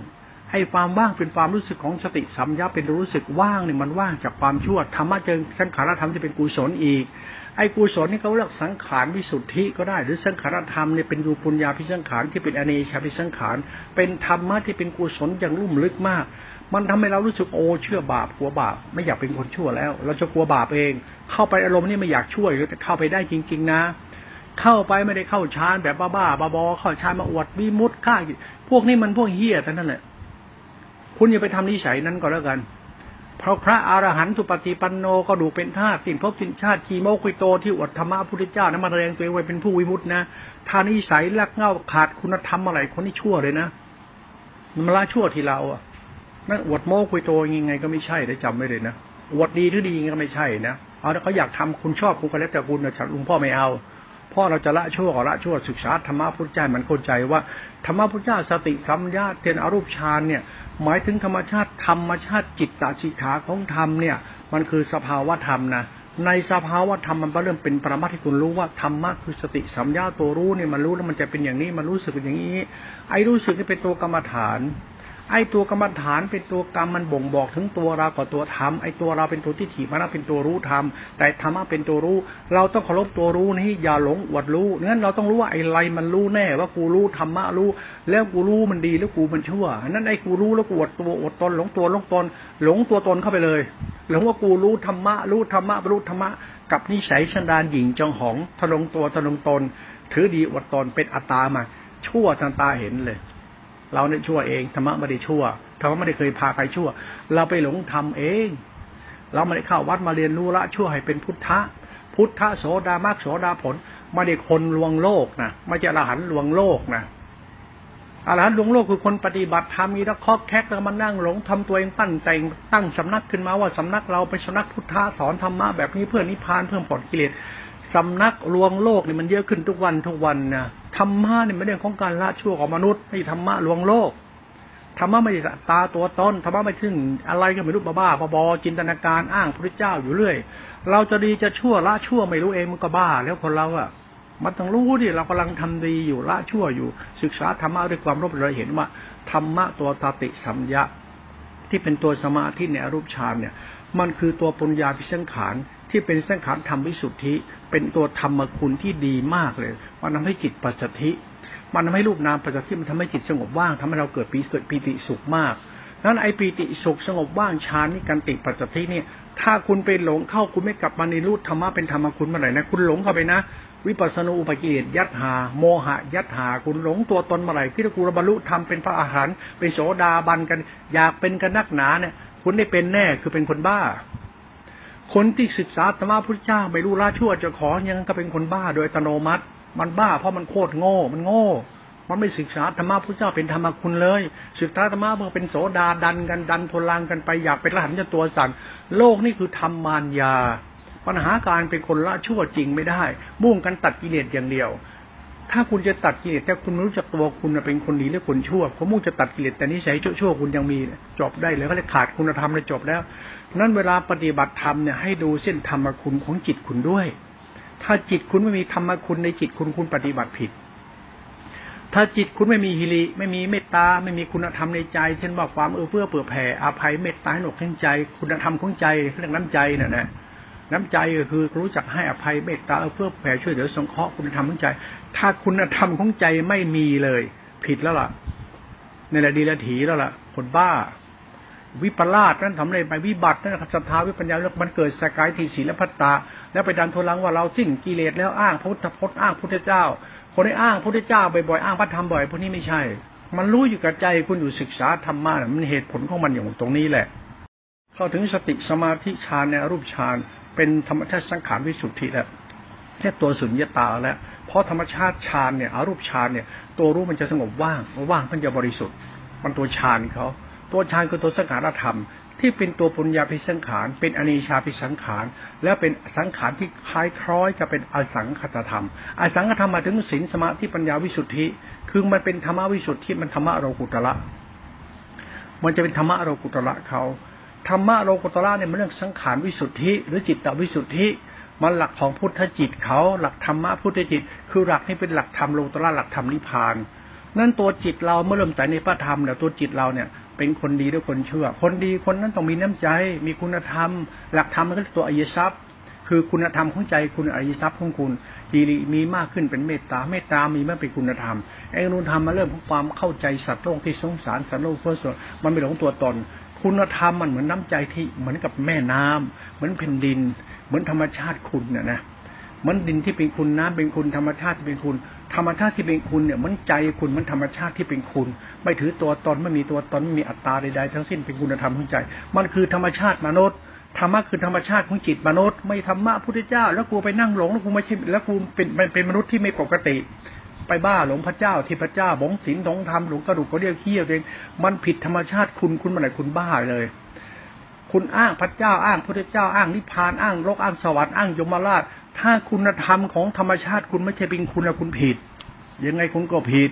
ให้ความว่างเป็นความรู้สึกของสติสัมยาเป็นรู้สึกว่างเนี่ยมันว่างจากความชั่วธรรมะเจงสังขารธรรมจะเป็นกุศลอีก ไอ้กุศลนี่เขาเรียกสังขารวิสุทธิก็ได้ หรือสังขารธรรมเนี่ยเป็นยูปุญญาพิสังขารที่เป็นอเนชาพิสังขาร เป็นธรรมะที่เป็นกุศลอย่างลุ่มลึกมาก มันทำให้เรารู้สึกโอ้เชื่อบาปกลัวบาปไม่อยากเป็นคนชั่วแล้ว เราจะกลัวบาปเอง เข้าไปอารมณ์นี่ไม่อยากช่วยแต่เข้าไปได้จริง ๆ นะเข้าไปไม่ได้เข้าฌานแบบบ้าๆบอๆเข้าฌานมาอวดวิมุตฆ่าพวกนี้มันพวกเฮี้ยแต่นั่นแหละ คุณอย่าไปทำนิสัยนั้นก็แล้วกัน เพราะพระอรหันตุปฏิปันโนก็ดูเป็นท่าสิ่งพบสินชาติขีโมกุยโตที่อวดธรรมะพุทธเจ้านั้นมาแรงตัวเองไว้เป็นผู้วิมุตนะทานิสัยลักเง่าขาดคุณธรรมอะไรคนที่ชั่วเลยนะมันละชั่วที่เราอะนั่นอวดโมกุยโตยังไงก็ไม่ใช่ได้จำไม่เลยนะอวดดีหรือดีก็ไม่ใช่นะเอาถ้าเขาอยากทำคุณชอบคุณก็แล้วแต่คุณนะฉันลุงพ่อไม่เอาพ่อเราจะละชั่วก็ละชั่วศึกษาธรรมะพุทธเจ้ามันเข้าใจว่าธรรมะพุทธเจ้าสติสัมยาเทียนอรูปฌานเนี่ย หมายถึงธรรมชาติธรรมชาติจิตตาชิขาของธรรมเนี่ย มันคือสภาวะธรรมนะในสภาวะธรรมมันเริ่มเป็นปรมาที่คุณรู้ว่าธรรมะคือสติสัมยาตัวรู้เนี่ยมันรู้แล้วมันจะเป็นอย่างนี้มันรู้สึกอย่างนี้ ไอ้รู้สึกนี่เป็นตัวกรรมฐาน ไอ้ตัวกรรมฐานเป็นตัวกรรมมันบ่งบอกถึงตัวเรากับตัวธรรมไอ้ตัวเราเป็นตัวที่ถีมันเป็นตัวรู้ธรรมแต่ธรรมะเป็นตัวรู้ เราต้องเคารพตัวรู้นี้อย่าหลงอวดรู้งั้นเราต้องรู้ว่าไอ้ไรมันรู้แน่ว่ากูรู้ธรรมะรู้ แล้วกูรู้มันดีแล้วกูมันชั่วนั้นไอ้กูรู้แล้วกูอวดตัวอดตนหลงตัวหลงตน หลงตัวตนเข้าไปเลยหลงว่ากูรู้ธรรมะรู้ธรรมะรู้ธรรมะกับนิสัยชันดานหญิงจองหองทะลงตัวทะลงตน ถือดีอดตนเป็นอัตตามาชั่วทางตาเห็นเลย เราเนี่ยชั่วเองธรรมะไม่ได้ชั่วธรรมะไม่ได้เคยพาใครชั่ว เราไปหลงทำเอง เราไม่ได้เข้าวัดมาเรียนรู้ละชั่วให้เป็นพุทธะ พุทธะโสดามากโสดาผลไม่ได้คนลวงโลกนะไม่ใช่อรหันลวงโลกนะอรหันลวงโลกคือคนปฏิบัติธรรมมีแล้วคอกแคกแล้วมานั่งหลงทำตัวเองปั้นแต่งตั้งสำนักขึ้นมาว่าสำนักเราเป็นสำนักพุทธะสอนธรรมะแบบนี้เพื่อนิพพานเพื่อผลกิเลส สำนักลวงโลกนี่มันเยอะขึ้นทุกวันทุกวันนะธรรมะนี่ไม่เรื่องของการละชั่วของมนุษย์ไม่ธรรมะลวงโลกธรรมะไม่ตาตัวตนธรรมะไม่ถึงอะไรก็ไม่รู้บ้าบ้าบอจินตนาการอ้างพระเจ้าอยู่เรื่อย เราจะดีจะชั่วละชั่วไม่รู้เองมันก็บ้า แล้วคนเราอะมันต้องรู้ดิเรากำลังทำดีอยู่ละชั่วอยู่ ศึกษาธรรมะด้วยความรู้เราเห็นว่าธรรมะตัวตาติสัมยะ ที่เป็นตัวสมาธิในอรูปฌานเนี่ย มันคือตัวปัญญาพิสังขารที่เป็นสังขารธรรมวิสุทธิ เป็นตัวธรรมคุณที่ดีมากเลย มันทาให้จิตปัจจธิ มันทำให้รูปนามปัจจุบันมันทำให้จิตสงบว่างทำให้เราเกิดปีเกิดปีติสุขมากนั้นไอปีติสุขสงบว่างฌานนี่การติปัจจุบันนี่ยถ้าคุณไปหลงเข้าคุณไม่กลับมาในรูปธรรมะเป็นธรรมคุณเมื่อไหร่นะคุณหลงเข้าไปนะ วิปัสสนูอุปกิเลสยัดหา โมหะ ยัดหา คุณหลงตัวตนเมื่อไหร่ที่กูบรรลุธรรมเป็นพระอาหารเป็นโสดาบันกัน อยากเป็นกันนักหนาเนี่ย คุณได้เป็นแน่คือเป็นคนบ้า คนที่ศึกษาธรรมะพุทธเจ้าไม่รู้ละชั่วจะขอยังก็เป็นคนบ้าโดยอัตโนมัติ มันบ้าเพราะมันโคตรโง่ มันโง่ มันไม่ศึกษาธรรมะพระเจ้าเป็นธรรมคุณเลย ศึกษาธรรมะเพื่อเป็นโสดาดันกันดันทนลางกันไปอยากเป็นรหันจะตัวสั่นโลกนี่คือธรรมานยา ปัญหาการเป็นคนละชั่วจริงไม่ได้ มุ่งกันตัดกิเลสอย่างเดียวถ้าคุณจะตัดกิเลสแต่คุณรู้จักตัวคุณเป็นคนดีหรือคนชั่วเขามุ่งจะตัดกิเลสแต่นิสัยชั่วๆคุณยังมีจบได้เลยเขาเลยขาดคุณธรรมเลยจบแล้ว นั้นเวลาปฏิบัติธรรมเนี่ยให้ดูเส้นธรรมคุณของจิตคุณด้วย ถ้าจิตคุณไม่มีธรรมคุณในจิตคุณคุณปฏิบัติผิด ถ้าจิตคุณไม่มีฮิริไม่มีเมตตาไม่มีคุณธรรมในใจ เช่นว่าความเอื้อเฟื้อเผื่อแผ่อภัยเมตตาหนกทั้งใจ คุณธรรมของใจเรื่องน้ำใจน่ะนะน้ำใจก็คือรู้จักให้อภัยเมตตาเอื้อเฟื้อแผ่ช่วยเหลือสงเคราะห์คุณธรรมของใจ ถ้าคุณธรรมของใจไม่มีเลย ผิดแล้วล่ะในระดีละถีแล้วล่ะคนบ้า วิปลาสนั่นทำอะไรไปวิบัตินั่นศรัทธาวิปัญญาแล้วมันเกิดสกายทีศีลพัตตา แล้วไปดันทุลังว่าเราสิ้นกิเลสแล้วอ้างพุทธพจน์อ้างพุทธเจ้า คนที่อ้างพระเจ้าบ่อยๆอ้างพระธรรมบ่อยพวกนี้ไม่ใช่ มันรู้อยู่กับใจคุณอยู่ศึกษาธรรมะมันเหตุผลของมันอยู่ตรงนี้แหละ เข้าถึงสติสมาธิฌานในรูปฌานเป็นธรรมชาติสังขารวิสุทธิแล้วแค่ตัวสุญญตาแล้ว เพราะธรรมชาติฌานเนี่ยอารูปฌานเนี่ย ตัวรู้มันจะสงบว่างว่างมันจะบริสุทธิ์ มันตัวฌานเขา ตัวฌานคือตัวสังขารธรรม ที่เป็นตัวปุญญาพิสังขาร เป็นอนิชาพิสังขาร แล้วเป็นสังขารที่คล้ายคล้อยกับเป็นอสังคตธรรม อสังคตธรรมมาถึงศีลสมาธิปัญญาวิสุทธิ คือมันเป็นธรรมวิสุทธิมันธรรมะโรกุตระมันจะเป็นธรรมะโรกุตระเขาธรรมะโรกุตระเนี่ยมันเรื่องสังขารวิสุทธิ หรือจิตตวิสุทธิมันหลักของพุทธจิตเขาหลักธรรมะพุทธจิต คือหลักที่เป็นหลักธรรมโลกุตระหลักธรรมนิพพาน นั่นตัวจิตเราเมื่อเริ่มใส่ในพระธรรมเนี่ยตัวจิตเราเนี่ย เป็นคนดีด้วยคนเชื่อคนดีคนนั้นต้องมีน้ำใจ มีคุณธรรม หลักธรรมมันก็ตัวอริยทรัพย์ คือคุณธรรมของใจคุณอริยทรัพย์ของคุณดีมีมากขึ้นเป็นเมตตาเมตตามีมากเป็นคุณธรรมไอ้คุณธรรมมาเริ่มของความเข้าใจสัตว์โลกที่สงสารสัตว์โลกเพื่อส่วนมันไม่หลงตัวตนคุณธรรมมันเหมือนน้าใจที่เหมือนกับแม่น้ำเหมือนแผ่นดิน เหมือนธรรมชาติคุณเนี่ยนะมันดินที่เป็นคุณน้ำเป็นคุณธรรมชาติเป็นคุณ ธรรมชาติที่เป็นคุณเนี่ยมันใจคุณมันธรรมชาติที่เป็นคุณ ไม่ถือตัวตนไม่มีตัวตนไม่มีอัตตาใดๆทั้งสิ้นเป็นคุณธรรมของใจ มันคือธรรมชาติมนุษย์ธรรมะคือธรรมชาติของจิตมนุษย์ ไม่ธรรมะพุทธเจ้า แล้วกูไปนั่งหลงแล้วกูไม่ใช่แล้วกูเป็นเป็นมนุษย์ที่ไม่ปกติ ไปบ้าหลงพระเจ้าที่พระเจ้าบงศีลหลงธรรมหลงกระดูกก็เรียกเขี้ยวเองมันผิดธรรมชาติคุณคุณมาไหนคุณบ้าเลยคุณอ้างพระเจ้าอ้างพระเจ้าอ้างนิพพานอ้างโลกอ้างสวรรค์อ้างยมราช ถ้าคุณธรรมของธรรมชาติคุณไม่ใช่เป็นคุณแล้วคุณผิด ยังไงคุณก็ผิด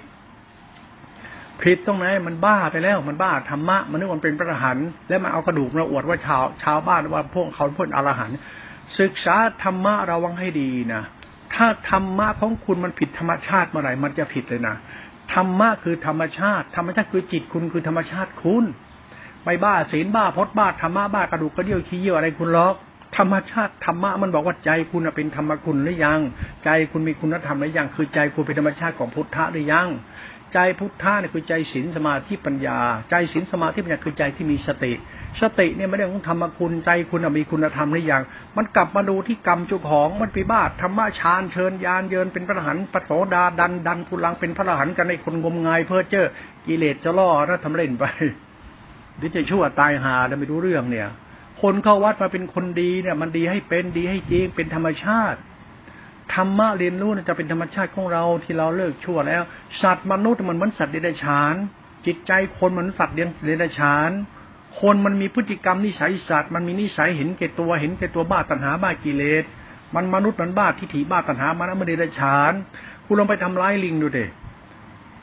ผิดตรงไหนมันบ้าไปแล้ว มันบ้าธรรมะ มันนึกว่าเป็นพระอรหันต์แล้วมาเอากระดูกมาอวดว่าชาวชาวบ้านว่าพวกเขาพวกอรหันต์ศึกษาธรรมะระวังให้ดีนะถ้าธรรมะของคุณมันผิดธรรมชาติเมื่อไหร่มันจะผิดเลยนะธรรมะคือธรรมชาติ ธรรมชาติคือจิตคุณคือธรรมชาติคุณไม่บ้าศีลบ้าพจน์บ้าธรรมะบ้ากระดูกกระเดี่ยวขี้เยี่ยวอะไรคุณล็อก ธรรมชาติธรรมะมันบอกว่าใจคุณเป็นธรรมคุณหรือยัง ใจคุณมีคุณธรรมหรือยังคือใจคุณเป็นธรรมชาติของพุทธะหรือยังใจพุทธะเนี่ยคือใจศีลสมาธิปัญญา ใจศีลสมาธิปัญญาคือใจที่มีสติ สติเนี่ยไม่ได้ของธรรมคุณใจคุณมีคุณธรรมหรือยังมันกลับมาดูที่กรรมจุของมันปีบ้าธรรมะฌานเชิญยานเยินเป็นพระหันปโสดาดันดันพุลังเป็นพระหันกันในคนงมงายเพื่อเจ้อกิเลสจะล่อแล้วทำเล่นไปหรือจะชั่วตายหาแล้วไม่รู้เรื่องเนี่ย คนเข้าวัดมาเป็นคนดีเนี่ย มันดีให้เป็นดีให้จริงเป็นธรรมชาติธรรมะเรียนรู้จะเป็นธรรมชาติของเราที่เราเลิกชั่วแล้ว สัตว์มนุษย์มันเหมือนสัตว์เดรัจฉาน จิตใจคนเหมือนสัตว์เดรัจฉาน คนมันมีพฤติกรรมนิสัยสัตว์มันมีนิสัยเห็นแก่ตัวเห็นแก่ตัวบ้าตัณหาบ้ากิเลสมันมนุษย์มันบ้าทิฏฐิบ้าตัณหามันมันเดรัจฉานคุณลองไปทำร้ายลิงดูเด็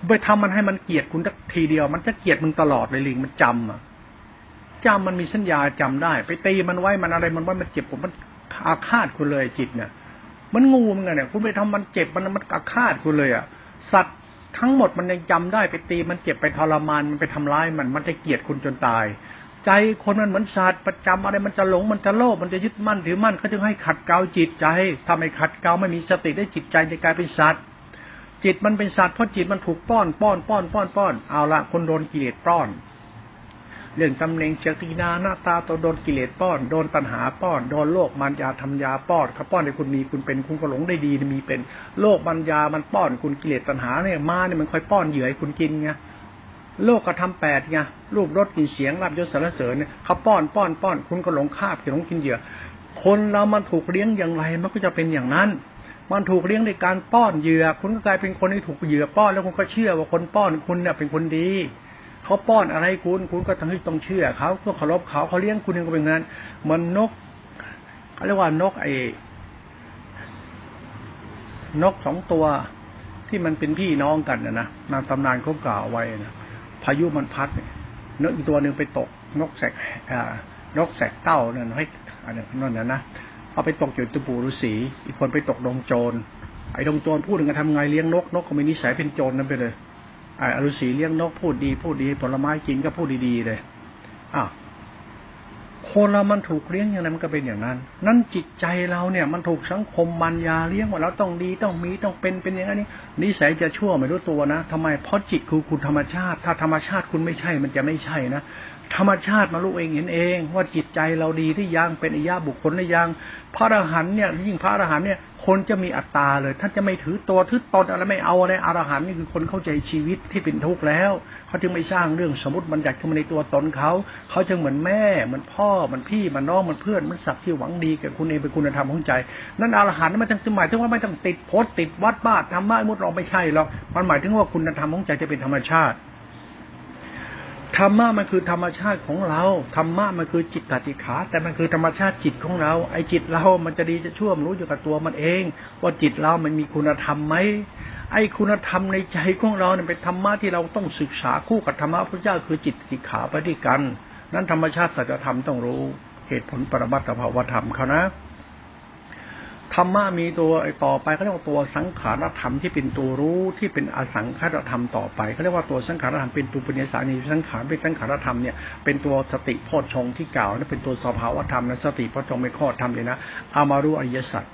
ไปทำมันให้มันเกลียดคุณสักทีเดียว มันจะเกลียดมึงตลอดเลยลิงมันจำอะ จำมันมีสัญญาจำได้ ไปตีมันไว้มันอะไรมันว่ามันเจ็บผมมันอาฆาตคุณเลยจิตเนี่ยมันงูมันไงเนี่ยคุณไปทำมันเจ็บมันมันอาฆาตคุณเลยอะสัตว์ทั้งหมดมันยังจำได้ไปตีมันเจ็บไปทรมานมันไปทำร้ายมันมันจะเกลียดคุณจนตาย ใจคนมันเหมือนสัตว์ประจำอะไรมันจะหลงมันจะโลภมันจะยึดมั่นถือมั่นเขาจึงให้ขัดเกลาจิตใจทำให้ขัดเกลาไม่มีสติได้จิตใจจะกลายเป็นสัตว์จิตมันเป็นสัตว์เพราะจิตมันถูกป้อนป้อนป้อนป้อนป้อนเอาละคนโดนกิเลสป้อน เรื่องตำแหน่งเจตีนาหน้าตาตัวโดนกิเลสป้อน โดนตัณหาป้อน โดนโลกมันยาทำยาป้อนเขาป้อนให้คุณมีคุณเป็นคุณก็หลงได้ดีมีเป็น โลกมันยามันป้อนคุณกิเลสตัณหาเนี่ยมาเนี่ยมันคอยป้อนเหยื่อให้คุณกินไงโลกกระทำแปดไงรูปรสกลิ่นเสียงรับยศสารเสริญเนี่ยเขาป้อนป้อนป้อน คุณก็หลงคาบหลงกินเหยื่อ คนเรามันถูกเลี้ยงอย่างไรมันก็จะเป็นอย่างนั้น มันถูกเลี้ยงในการป้อนเหยื่อ คุณก็กลายเป็นคนที่ถูกเหยื่อป้อนแล้วคุณก็เชื่อว่าคนป้อนคุณเนี่ยเป็นคนดี เขาป้อนอะไรคุณ คุณก็ต้องให้ต้องเชื่อเขาต้องเคารพเขาเขาเลี้ยงคุณยังก็เป็นงั้นมันนกเขาเรียกว่านกไอ้นกสองตัวที่มันเป็นพี่น้องกันนะนะนางตำนานเขากล่าวไว้นะพายุมันพัดเนี่ยนกอีกตัวหนึ่งไปตก นกแสกอ่านกแสกเต้านั่นให้อันนั้นนะนะเอาไปตกอยู่ตะปูฤาษีอีกคนไปตกดงโจรไอ้ดงโจรพูดถึงการทำไงเลี้ยงนกนกก็มีนิสัยเป็นโจรนั่นไปเลย อ้อรุษีเลี้ยงนกพูดดี พูดดีผลไม้กินก็พูดดีๆเลยอ้าวคนเรามันถูกเลี้ยงอย่างนั้นมันก็เป็นอย่างนั้น นั่นจิตใจเราเนี่ย มันถูกสังคมมันยาเลี้ยงว่าเราต้องดีต้องมีต้องเป็นเป็นอย่างนี้นิสัยจะชั่วไม่รู้ตัวนะทำไมเพราะจิตคือคุณธรรมชาติ ถ้าธรรมชาติคุณไม่ใช่มันจะไม่ใช่นะ ธรรมชาติมารู้เองเห็นเอง ว่าจิตใจเราดีที่ยังเป็นอิยาบุคคลหรือยัง พระอรหันเนี่ยยิ่งพระอรหันเนี่ยคนจะมีอัตตาเลย ท่านจะไม่ถือตัวถือตนอะไรไม่เอาอะไรอรหันนี่คือคนเข้าใจชีวิตที่เป็นทุกข์แล้วเขาจึงไม่สร้างเรื่องสมมติบัญญัติขึ้นมาในตัวตนเขาเขาจึงเหมือนแม่เหมือนพ่อเหมือนพี่เหมือนน้องเหมือนเพื่อนเหมันสักที่หวังดีกับคุณเองเป็นคุณธรรมของใจ นั่นอรหันต์มันจึงหมายถึงว่าไม่ต้องติดโพสติดวัดบ้านธรรมะมุดเราไม่ใช่หรอกมันหมายถึงว่าคุณธรรมของใจจะเป็นธรรมชาติ ธรรมะมันคือธรรมชาติของเราธรรมะมันคือจิตตติขา แต่มันคือธรรมชาติจิตของเรา ไอ้จิตเรา มันจะดีจะชั่วมันรู้อยู่กับตัวมันเอง ว่าจิตเรา มันมีคุณธรรมไหมไอ้คุณธรรมในใจของเราเนี่ยเป็นธรรมะที่เราต้องศึกษาคู่กับธรรมะพระเจ้าคือจิตติขาไปด้วยกัน นั้นธรรมชาติสัจธรรมต้องรู้ เหตุผลปรมัตถภาวธรรมเขานะ ธรรมะมีตัวไอต่อไปเขาเรียกว่าตัวสังขารธรรมที่เป็นตัวรู้ที่เป็นอสังขารธรรมต่อไปเขาเรียกว่าตัวสังขารธรรมเป็นตัวปัญญาสานีสังขารเป็นสังขารธรรมเนี่ยเป็นตัวสติโพชฌงที่กล่าวนั่นเป็นตัวสภาวธรรมนะสติโพชฌงไม่ข้อธรรมเลยนะอามารู้อริยสัจ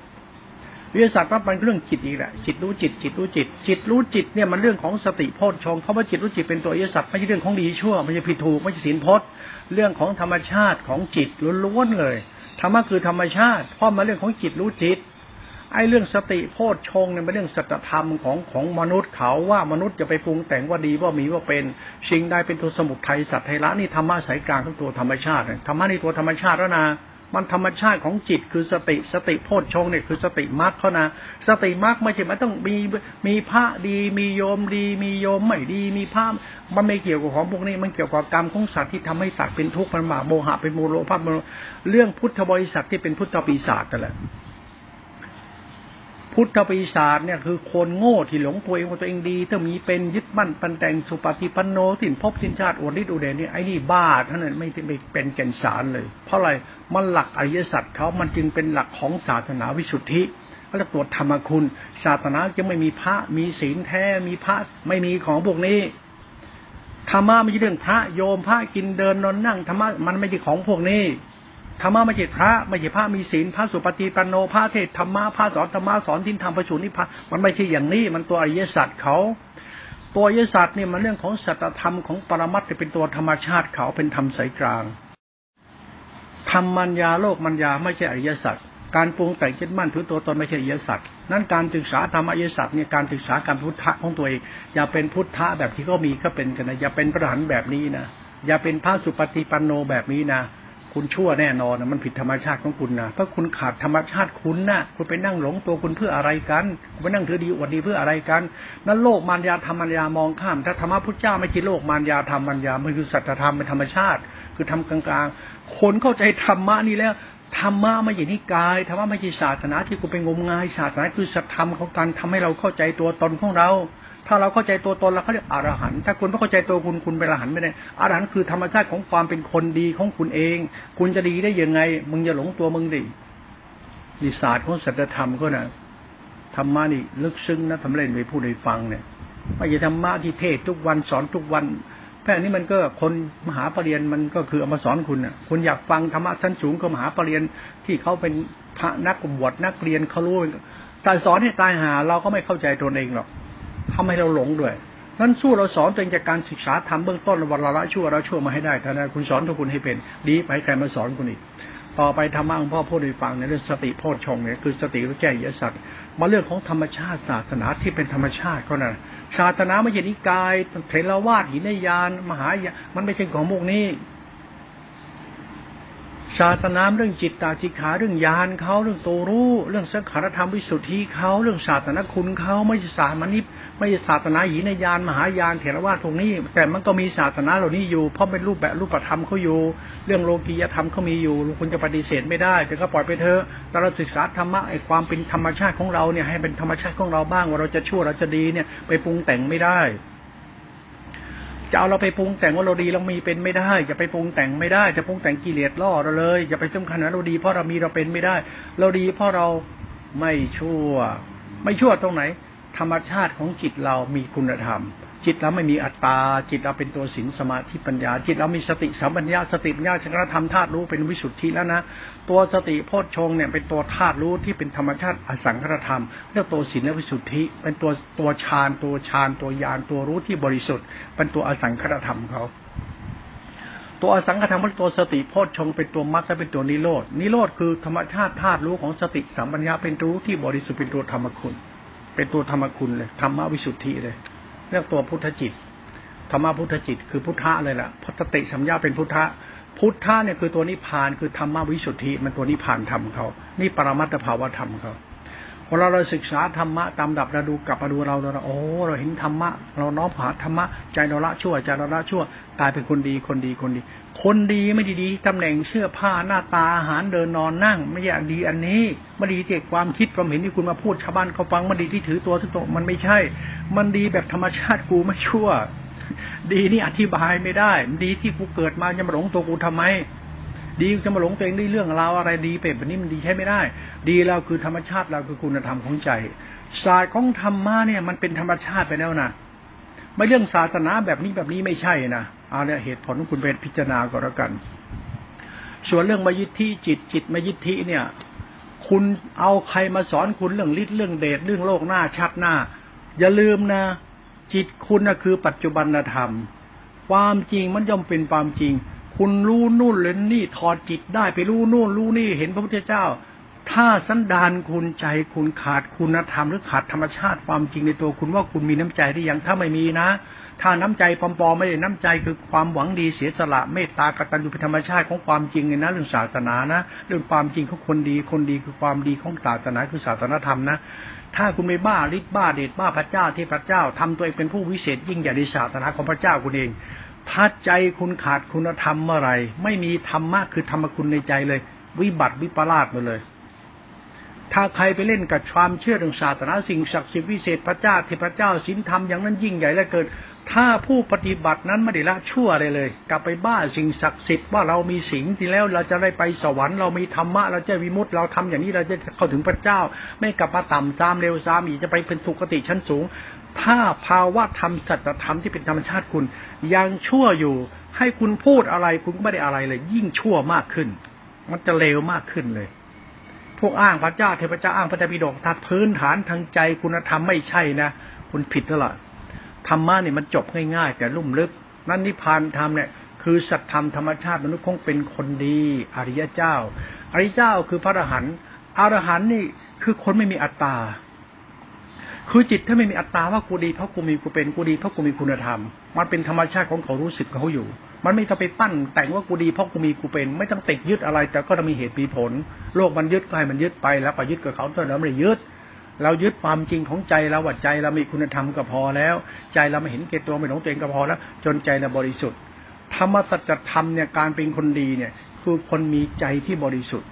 วิทยาศาสตร์ว่ามันเรื่องจิตอีกแหละจิตรู้จิตจิตรู้จิต จิตรู้จิตเนี่ยมันเรื่องของสติโพชฌงเขาว่าจิตรู้จิตเป็นตัวอริยสัจไม่ใช่เรื่องของดีชั่วไม่ใช่ผิดถูกไม่ใช่ศีลพจน์ เรื่องของธรรมชาติของจิตล้วนๆเลย ธรรมะคือธรรมชาติ เพราะมาเรื่องของจิตรู้จิต ไอ้เรื่องสติโพชฌงเนี่ยเป็นเรื่องสัจธรรมของของมนุษย์เขาว่ามนุษย์จะไปปรุงแต่งว่าดีว่ามีว่าเป็นสิ่งใดเป็นตัวสมุทัยสัตว์ไทละนี่ธรรมะสายกลางทั้งตัวธรรมชาติธรรมะนี่ตัวธรรมชาติแล้วนะ มันธรรมชาติของจิตคือสติสติโพชฌงเนี่ยคือสติมรรคเขานะสติมรรคไม่ใช่มันต้องมีมีพระดี มีโยมดี มีโยมไม่ดี มีพระมันไม่เกี่ยวกับของพวกนี้มันเกี่ยวกับกรรมของสัตว์ที่ทำให้สัตว์เป็นทุกข์มันบาโมหะเป็นโมโลภาพเรื่องพุทธบริษัทที่เป็นพุทธปีศาจนั่นแหละ พุทธปีศาจเนี่ยคือคนโง่ที่หลงตัวเองว่าตัวเองดีถ้ามีเป็นยึดมั่นปันแต่งสุปฏิปันโนสินพบสินชาติอวดฤทธิ์อุเดนนี่ไอ้นี่บ้าท่านนั้นไม่ไม่เป็นแก่นสารเลย เพราะอะไรมันหลักอริยสัจเขามันจึงเป็นหลักของศาสนาวิสุทธิเขาเรียกตัวธรรมคุณศาสนาจะไม่มีพระมีศีลแท้มีพระไม่มีของพวกนี้ธรรมะไม่ใช่เรื่องพระโยมพระกินเดินนอนนั่งธรรมะมันไม่ใช่ของพวกนี้ ธรรมะไม่ใช่พระไม่ใช่พระมีศีลพระสุปฏิปันโนพระเทศธรรมะพระสอนธรรมะสอนทิ้นธรรมประชุนิพพานมันไม่ใช่อย่างนี้มันตัวอริยสัจเขาตัวอริยสัจเนี่ยมันเรื่องของสัจธรรมของปรมัตถ์เป็นตัวธรรมชาติเขาเป็นธรรมสายกลางธรรมมัญญาโลกมัญญาไม่ใช่อริยสัจการปรุงแต่งคิดมั่นถือตัวตนไม่ใช่อริยสัจนั้นการศึกษาธรรมอริยสัจเนี่ยการศึกษาการพุทธะของตัวเองอย่าเป็นพุทธะแบบที่เขามีก็เป็นกันนะอย่าเป็นพระหันแบบนี้นะอย่าเป็นพระสุปฏิปันโนแบบนี้นะ คุณชั่วแน่นอนนะมันผิดธรรมชาติของคุณนะเพราะคุณขาดธรรมชาติคุณนะคุณไปนั่งหลงตัวคุณเพื่ออะไรกันคุณไปนั่งถือดีอวดดีเพื่ออะไรกันนั้นโลกมารยาธรรมมารยามองข้าม ถ้าธรรมะพุทธเจ้าไม่ใช่โลกมารยาธรรมมารยามันคือสัจธรรมเป็นธรรมชาติ คือทำกลางๆ คนเข้าใจธรรมะนี่แล้วธรรมะไม่ใช่นิกายธรรมะไม่ใช่ศาสนาที่คุณไปงมงายศาสนาคือสัจธรรมของการทำให้เราเข้าใจตัวตนของเรา ถ้าเราเข้าใจตัวตนเราเขาเรียกอรหันต์ถ้าคุณไม่เข้าใจตัวคุณคุณเป็นอรหันต์ไม่ได้อรหันต์คือธรรมชาติของความเป็นคนดีของคุณเอง คุณจะดีได้ยังไง มึงจะหลงตัวมึงดินี่ศาสตร์ของสัจธรรมก็นะธรรมะนี่ลึกซึ้งนะทำเล่นไปพูดให้ฟังเนี่ยไม่ใช่ธรรมะที่เทศทุกวันสอนทุกวันแค่นี้มันก็คนมหาปรริญญามันก็คือเอามาสอนคุณอะ คุณอยากฟังธรรมะชั้นสูงก็มหาปรริญญาที่เขาเป็นพระนักบวชนักเรียนเขารู้แต่สอนให้ตายหา เราก็ไม่เข้าใจตัวเองหรอก ทำให้เราหลงด้วยนั้นสู้เราสอนตัวเองจากการศึกษาทำเบื้องต้นวันละชั่วเราชั่วมาให้ได้ท่านคุณสอนทุกคุณให้เป็น ดีไปใครมาสอนคุณอีก ต่อไปธรรมะของพ่อพูดให้ฟังในเรื่องสติโพชฌงเนี่ยคือสติรู้แจ้งยสัตว์มาเรื่องของธรรมชาติศาสนาที่เป็นธรรมชาติเขานะ่ะศาสนาไม่ใช่นิกายเทรวาสหินยาน มหายามันไม่ใช่ของมุกนี้ศาสนาเรื่องจิตตาจิขาเรื่องญาณเขาเรื่องโตรู้ เรื่องสังขารธรรมวิสุทธิเขาเรื่องศาสนาคุณเขาไม่ใช่ศาสนานิพ ไม่ศาสนาหินยานมหายานเถรวาทตรงนี้ แต่มันก็มีศาสนาเหล่านี้อยู่เพราะเป็นรูปแบบรูปธรรมเขาอยู่ เรื่องโลกียธรรมเขามีอยู่คุณจะปฏิเสธไม่ได้แต่ก็ปล่อยไปเถอะแต่เราศึกษาธรรมะไอ้ความเป็นธรรมชาติของเราเนี่ยให้เป็นธรรมชาติของเราบ้างว่าเราจะชั่วเราจะดีเนี่ยไปปรุงแต่งไม่ได้จะเอาเราไปปรุงแต่งว่าเราดีเรามีเป็นไม่ได้จะไปปรุงแต่งไม่ได้จะปรุงแต่งกิเลสล่อเราเลยอย่าไปสำคัญว่าเราดีเพราะเรามีเราเป็นไม่ได้ เราดีเพราะเราไม่ชั่ว ไม่ชั่วตรงไหน ธรรมชาติของจิตเรามีคุณธรรม จิตเราไม่มีอัตตา จิตเราเป็นตัวศีลสมาธิปัญญา จิตเรามีสติสัมปัญญาสติปัญญาชนะธรรมธาตุรู้เป็นวิสุทธิแล้วนะ ตัวสติโพชฌงเนี่ยเป็นตัวธาตุรู้ที่เป็นธรรมชาติอสังขตธรรมเรียกตัวศีลและวิสุทธิ เป็นตัวตัวฌานตัวฌานตัวยานตัวรู้ที่บริสุทธิ์ เป็นตัวอสังขตธรรมเขาตัวอสังขธรรมเป็นตัวสติโพชฌงเป็นตัวมรรคเป็นตัวนิโรดนิโรธคือธรรมชาติธาตุรู้ของสติสัมปัญญาเป็นรู้ที่บริสุทธิ์เป็นตัวธรรมคุณ เป็นตัวธรรมคุณเลยธรรมวิสุทธิเลย เรียกตัวพุทธจิตธรรมพุทธจิต คือพุทธะเลยล่ะพัตติสัมยาเป็นพุทธะพุทธะเนี่ยคือตัวนิพพานคือธรรมวิสุทธิ มันตัวนิพพานธรรมเขานี่ปรมัตถภาวธรรมเขา พอเราเราศึกษาธรรมะตามดับเราดูกลับมาดูเราเราโอ้เราเห็นธรรมะ เราน้อมหาธรรมะใจเราละชั่วใจเราละชั่วกลายเป็นคนดีคนดีคนดี คนดีไม่ดีดีตำแหน่งเสื้อผ้าหน้าตาอาหารเดินนอนนั่ง ไม่อยากดีอันนี้ไม่ดีที่ความคิดความเห็นที่คุณมาพูดชาวบ้านเขาฟังมันดีที่ถือตัวทุกตมันไม่ใช่ มันดีแบบธรรมชาติกูไม่ชั่ว ดีนี่อธิบายไม่ได้ ดีที่กูเกิดมาจะมาหลงตัวกูทำไม ดีจะมาหลงตัวเองได้เรื่องราวอะไรดีเป็แบบนี้มันดีใช่ไม่ได้ ดีเราคือธรรมชาติเราคือคุณธรรมของใจ ศาสตร์ของธรรมะเนี่ยมันเป็นธรรมชาติไปแล้วนะไม่เรื่องศาสนาแบบนี้แบบนี้ไม่ใช่นะเอาเนี่ยเหตุผลของคุณเป็นพิจารณาก็แล้วกัน ส่วนเรื่องมายิทธิจิตจิตมายิทธิเนี่ย คุณเอาใครมาสอนคุณเรื่องฤทธิ์เรื่องเดชเรื่องโลกหน้าชัดหน้า อย่าลืมนะ จิตคุณนะคือปัจจุบันธรรม ความจริงมันย่อมเป็นความจริง คุณรู้นู่นเลยนี่ถอดจิตได้ไปรู้นู่นรู้นี่เห็นพระพุทธเจ้า ถ้าสันดานคุณใจคุณขาดคุณธรรมหรือขาดธรรมชาติความจริงในตัวคุณว่าคุณมีน้ำใจได้ยังถ้าไม่มีนะ ถ้าน้ำใจปลอมๆไม่ได้น้ำใจคือความหวังดีเสียสละเมตตากตัญญูเป็นธรรมชาติของความจริงเลยนะเรื่องศาสนานะเรื่องความจริงของคนดีคนดีคือความดีของศาสนาคือศาสนาธรรมนะถ้าคุณไม่บ้าฤทธิ์บ้าเดชบ้าพระเจ้าที่พระเจ้าทำตัวเองเป็นผู้วิเศษยิ่งใหญ่ในศาสนาของพระเจ้าคุณเอง ถ้าใจคุณขาดคุณธรรมเมื่อไรไม่มีธรรมะคือธรรมคุณในใจเลย วิบัติวิปลาสมาเลย ถ้าใครไปเล่นกับความเชื่อเรื่องศาสนาสิ่งศักดิ์สิทธิ์วิเศษพระเจ้าเทพเจ้าสินธรรมอย่างนั้นยิ่งใหญ่และเกิด ถ้าผู้ปฏิบัตินั้นไม่ได้ละชั่วเลยเลย กลับไปบ้าสิ่งศักดิ์สิทธิ์ว่าเรามีสิ่งที่แล้วเราจะได้ไปสวรรค์เรามีธรรมะเราจะวิมุตต์เราทำอย่างนี้เราจะเข้าถึงพระเจ้า ไม่กลับมาต่ำซามเร็วซามอีกจะไปเป็นสุคติชั้นสูง ถ้าภาวะธรรมสัจธรรมที่เป็นธรรมชาติคุณ ยังชั่วอยู่ ให้คุณพูดอะไรคุณก็ไม่ได้อะไรเลย ยิ่งชั่วมากขึ้น มันจะเลวมากขึ้นเลย พวกอ้างพระเจ้าเทพเจ้าอ้างพระเจ้าปิฎกถ้าพื้นฐานทางใจคุณธรรมไม่ใช่นะคุณผิดแล้วล่ะธรรมะเนี่ยมันจบง่ายๆแต่ลุ่มลึก นั่นนิพพานธรรมเนี่ยคือสัตธรรมธรรมชาติมนุษย์คงเป็นคนดีอริยเจ้า อริยเจ้าคือพระอรหันต์อรหันต์นี่คือคนไม่มีอัตตา คือจิตถ้าไม่มีอัตตาว่ากูดีเพราะกูมีกูเป็นกูดีเพราะกูมีคุณธรรม มันเป็นธรรมชาติของเขารู้สึกเขาอยู่ มันไม่ต้องไปปั้นแต่งว่ากูดีเพราะกูมีกูเป็น ไม่ต้องติดยึดอะไร แต่ก็จะมีเหตุมีผล โลกมันยึดไปมันยึดไปแล้วไปยึดกับเขาตอนนั้นไม่ได้ยึดเรายึดความจริงของใจเราว่าใจเรามีคุณธรรมก็พอแล้ว ใจเราไม่เห็นเกตตัวไม่หลงตัวเองก็พอแล้ว จนใจเราบริสุทธิ์ธรรมสัจธรรมเนี่ยการเป็นคนดีเนี่ยคือคนมีใจที่บริสุทธิ์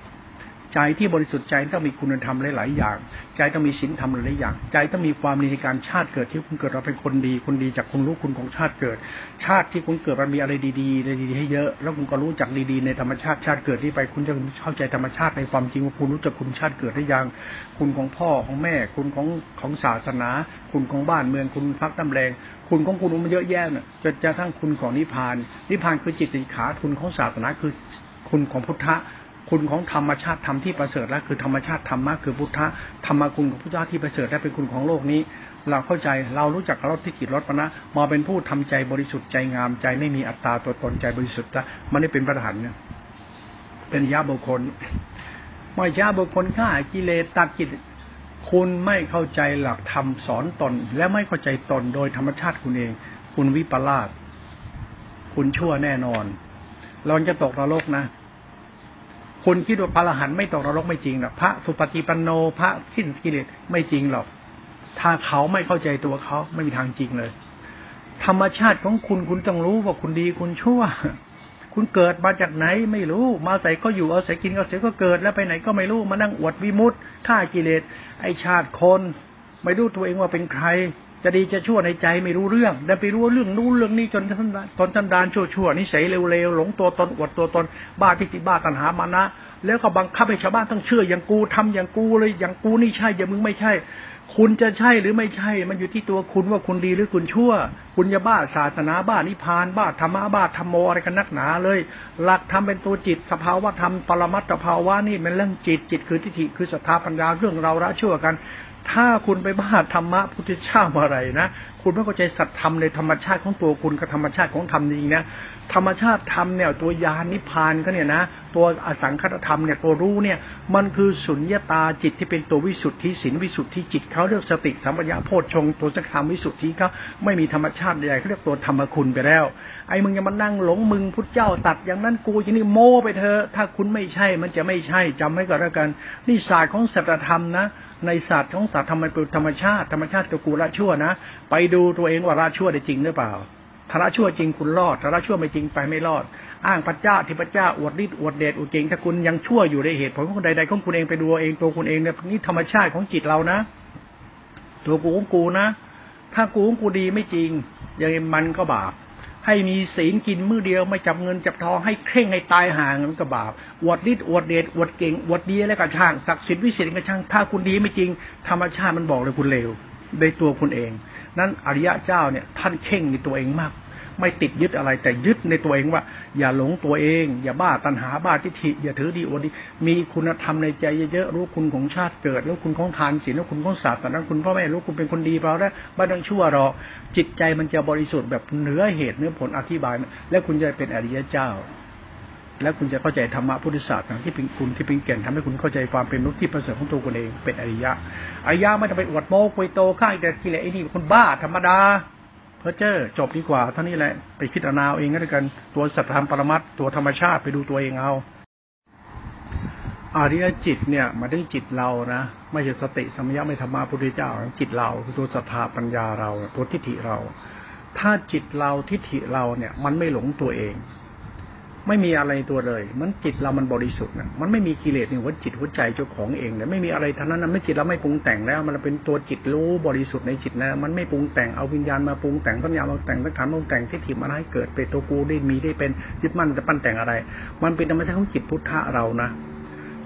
ใจที่บริสุทธิ์ใจต้องมีคุณธรรมหลาย ๆ อย่าง ใจต้องมีศีลธรรมหลายอย่าง ใจต้องมีความดีในการชาติเกิดที่คุณเกิดเราเป็นคนดีคนดีจากคุณรู้คุณของชาติเกิด ชาติที่คุณเกิดมันมีอะไรดีๆอะไรดีๆให้เยอะ แล้วคุณก็รู้จักดีๆในธรรมชาติชาติเกิดที่ไปคุณจะเข้าใจธรรมชาติในความจริงว่าคุณรู้จักคุณชาติเกิดได้ยัง คุณของพ่อของแม่ คุณของของศาสนา คุณของบ้านเมืองคุณพักตำแรงคุณของคุณมันเยอะแยะเนี่ยจนกระทั่งคุณของนิพพานนิพพานคือจิตสิขาทุนของศาสนาคือคุณของพุทธะ คุณของธรรมชาติธรรมที่ประเสริฐแล้วคือธรรมชาติธรรมะคือพุทธะธรรมคุณของพุทธะที่ประเสริฐได้เป็นคุณของโลกนี้ เราเข้าใจเรารู้จักรถที่ขีดรถปนะมาเป็นผู้ทำใจบริสุทธิ์ใจงามใจไม่มีอัตตาตัวตนใจบริสุทธิ์ละมันได้เป็นประธานเนี่ยเป็นยาบุคคลไม่ยาบุคคลฆ่ากิเลสตัดกิเลสคุณไม่เข้าใจหลักธรรมสอนตน และไม่เข้าใจตนโดยธรรมชาติคุณเอง คุณวิปลาสคุณชั่วแน่นอนเราจะตกนรกนะ คุณคิดว่าพระอรหันต์ไม่ตกนรกไม่จริงหรอกพระสุปฏิปันโนพระสิ้นกิเลสไม่จริงหรอก ถ้าเขาไม่เข้าใจตัวเขาไม่มีทางจริงเลย ธรรมชาติของคุณคุณต้องรู้ว่าคุณดีคุณชั่ว คุณเกิดมาจากไหนไม่รู้ มาใส่ก็อยู่เอาใส่กินเอาใส่ก็เกิดแล้วไปไหนก็ไม่รู้มานั่งอวดวิมุตฆ่ากิเลสไอชาติคน ไม่รู้ตัวเองว่าเป็นใคร จะดีจะชั่วในใจไม่รู้เรื่องแต่ไปรู้เรื่องนู้นเรื่องนี้จนท่านตนท่านดานชั่วชั่วนิสัยเร็วๆหลงตัวตนอวดตัวตนบ้าทิฏฐิบ้าตัณหามานะ แล้วก็บังคับให้ชาวบ้านต้องเชื่ออย่างกูทำอย่างกูเลยอย่างกูนี่ใช่อย่างมึงไม่ใช่ คุณจะใช่หรือไม่ใช่ มันอยู่ที่ตัวคุณว่าคุณดีหรือคุณชั่ว คุณจะบ้าศาสนาบ้านิพานบ้าธรรมะบ้าธรรมโมอะไรกันนักหนาเลย หลักธรรมเป็นตัวจิตสภาวะธรรมปรมัตถภาวะนี่เป็นเรื่องจิตจิตคือทิฏฐิคือศรัทธาปัญญาเรื่องเราละชั่วกัน ถ้าคุณไปบ้าธรรมะพุทธเจ้าอะไรนะคุณไม่เข้าใจสัตธรรมในธรรมชาติของตัวคุณกับธรรมชาติของธรรมจริงนะธรรมชาติธรรมเนี่ย ตัวยานนิพพานก็เนี่ยนะตัวอสังคตธรรมเนี่ยตัวรู้เนี่ย มันคือสุญญตาจิตที่เป็นตัววิสุทธิสินวิสุทธิจิตเขาเรียกสติสัมปญญาโพชฌงตัวสักธรรวิสุทธิเขาไม่มีธรรมชาติใดเขาเรียกตัวธรรมคุณไปแล้ว ไอ้มึงยังมานั่งหลงมึงพุทธเจ้าตัดอย่างนั้นกูอย่างนี้โม้ไปเถอะถ้าคุณไม่ใช่มันจะไม่ใช่จำไว้ก่อนแล้วกัน นี่ศาสตร์ของสัจธรรมนะ ในศาสตร์ของศาสตร์ธรรมเป็นธรรมชาติธรรมชาติตัวกูละชั่วนะ ไปดูตัวเองว่าละชั่วได้จริงหรือเปล่าถ้าละชั่วจริงคุณรอดถ้าละชั่วไม่จริงไปไม่รอด อ้างพระเจ้าที่พระเจ้าอวดฤทธิ์อวดเดชอวดเก่งถ้าคุณยังชั่วอยู่ในเหตุผลของใดๆของคุณเองไปดูเองตัวคุณเองเนี่ยนี่ธรรมชาติของจิตเรานะ ตัวกูของกูนะ ถ้ากูของกูดีไม่จริงยังมันก็บาป ให้มีศีลกินมือเดียวไม่จับเงินจับทองให้เคร่งให้ตายห่างมันก็บาปอวดฤทธิ์อวดเดชอวดเก่งอวดดีแล้วก็ช่างศักดิ์สิทธิ์วิเศษก็ช่างถ้าคุณดีไม่จริง ธรรมชาติมันบอกเลยคุณเลวในตัวคุณเอง นั้นอริยะเจ้าเนี่ย ท่านเข่งในตัวเองมาก ไม่ติดยึดอะไร แต่ยึดในตัวเองว่า อย่าหลงตัวเอง อย่าบ้าตัณหาบ้าทิฏฐิอย่าถือดีอวดดี มีคุณธรรมในใจเยอะๆรู้คุณของชาติเกิดรู้คุณของทานศีลรู้คุณของศาสตร์นั้นคุณพ่อแม่รู้คุณเป็นคนดีเปล่าได้ไม่ต้องชั่วหรอกจิตใจมันจะบริสุทธิ์แบบเหนือเหตุเนื้อผลอธิบาย แล้วคุณจะเป็นอริยเจ้าแล้วคุณจะเข้าใจธรรมะพุทธศาสตร์ที่เป็นคุณที่เป็นเก่งทำให้คุณเข้าใจความเป็นมนุษย์ที่ประเสริฐของตัวคุณเองเป็นอริยะอริยะไม่ต้องไปอวดโม้คุยโตข้างแต่กิเลสไอ้นี่คนบ้าธรรมดา เพอเจอจบดีกว่าเท่านี้แหละไปคิดอนาเองก็แล้วกันตัวสัตธรรมปรมัตตัวธรรมชาติไปดูตัวเองเอาอาริยจิตเนี่ยมาได้จิตเรานะไม่ใช่สติสมัยไม่ธรรมะพุทธเจ้า จิตเราคือตัวศรัทธาปัญญาเราตัวทิฏฐิเรา ถ้าจิตเราทิฏฐิเราเนี่ย มันไม่หลงตัวเอง ไม่มีอะไรตัวเลย มันจิตเรามันบริสุทธิ์นะมันไม่มีกิเลสในหัวจิตหัวใจเจ้าของเองเลยไม่มีอะไรทั้งนั้นนะไม่จิตเราไม่ปรุงแต่งแล้ว มันเป็นตัวจิตรู้บริสุทธิ์ในจิตนะมันไม่ปรุงแต่งเอาวิญญาณมาปรุงแต่งสัญญามาแต่งสังขารมาปรุงแต่งที่ถิ่มาให้เกิดเป็นตัวกูได้มีได้เป็นยึดมั่นจะปั้นแต่งอะไร มันเป็นธรรมชาติของจิตพุทธะเรานะ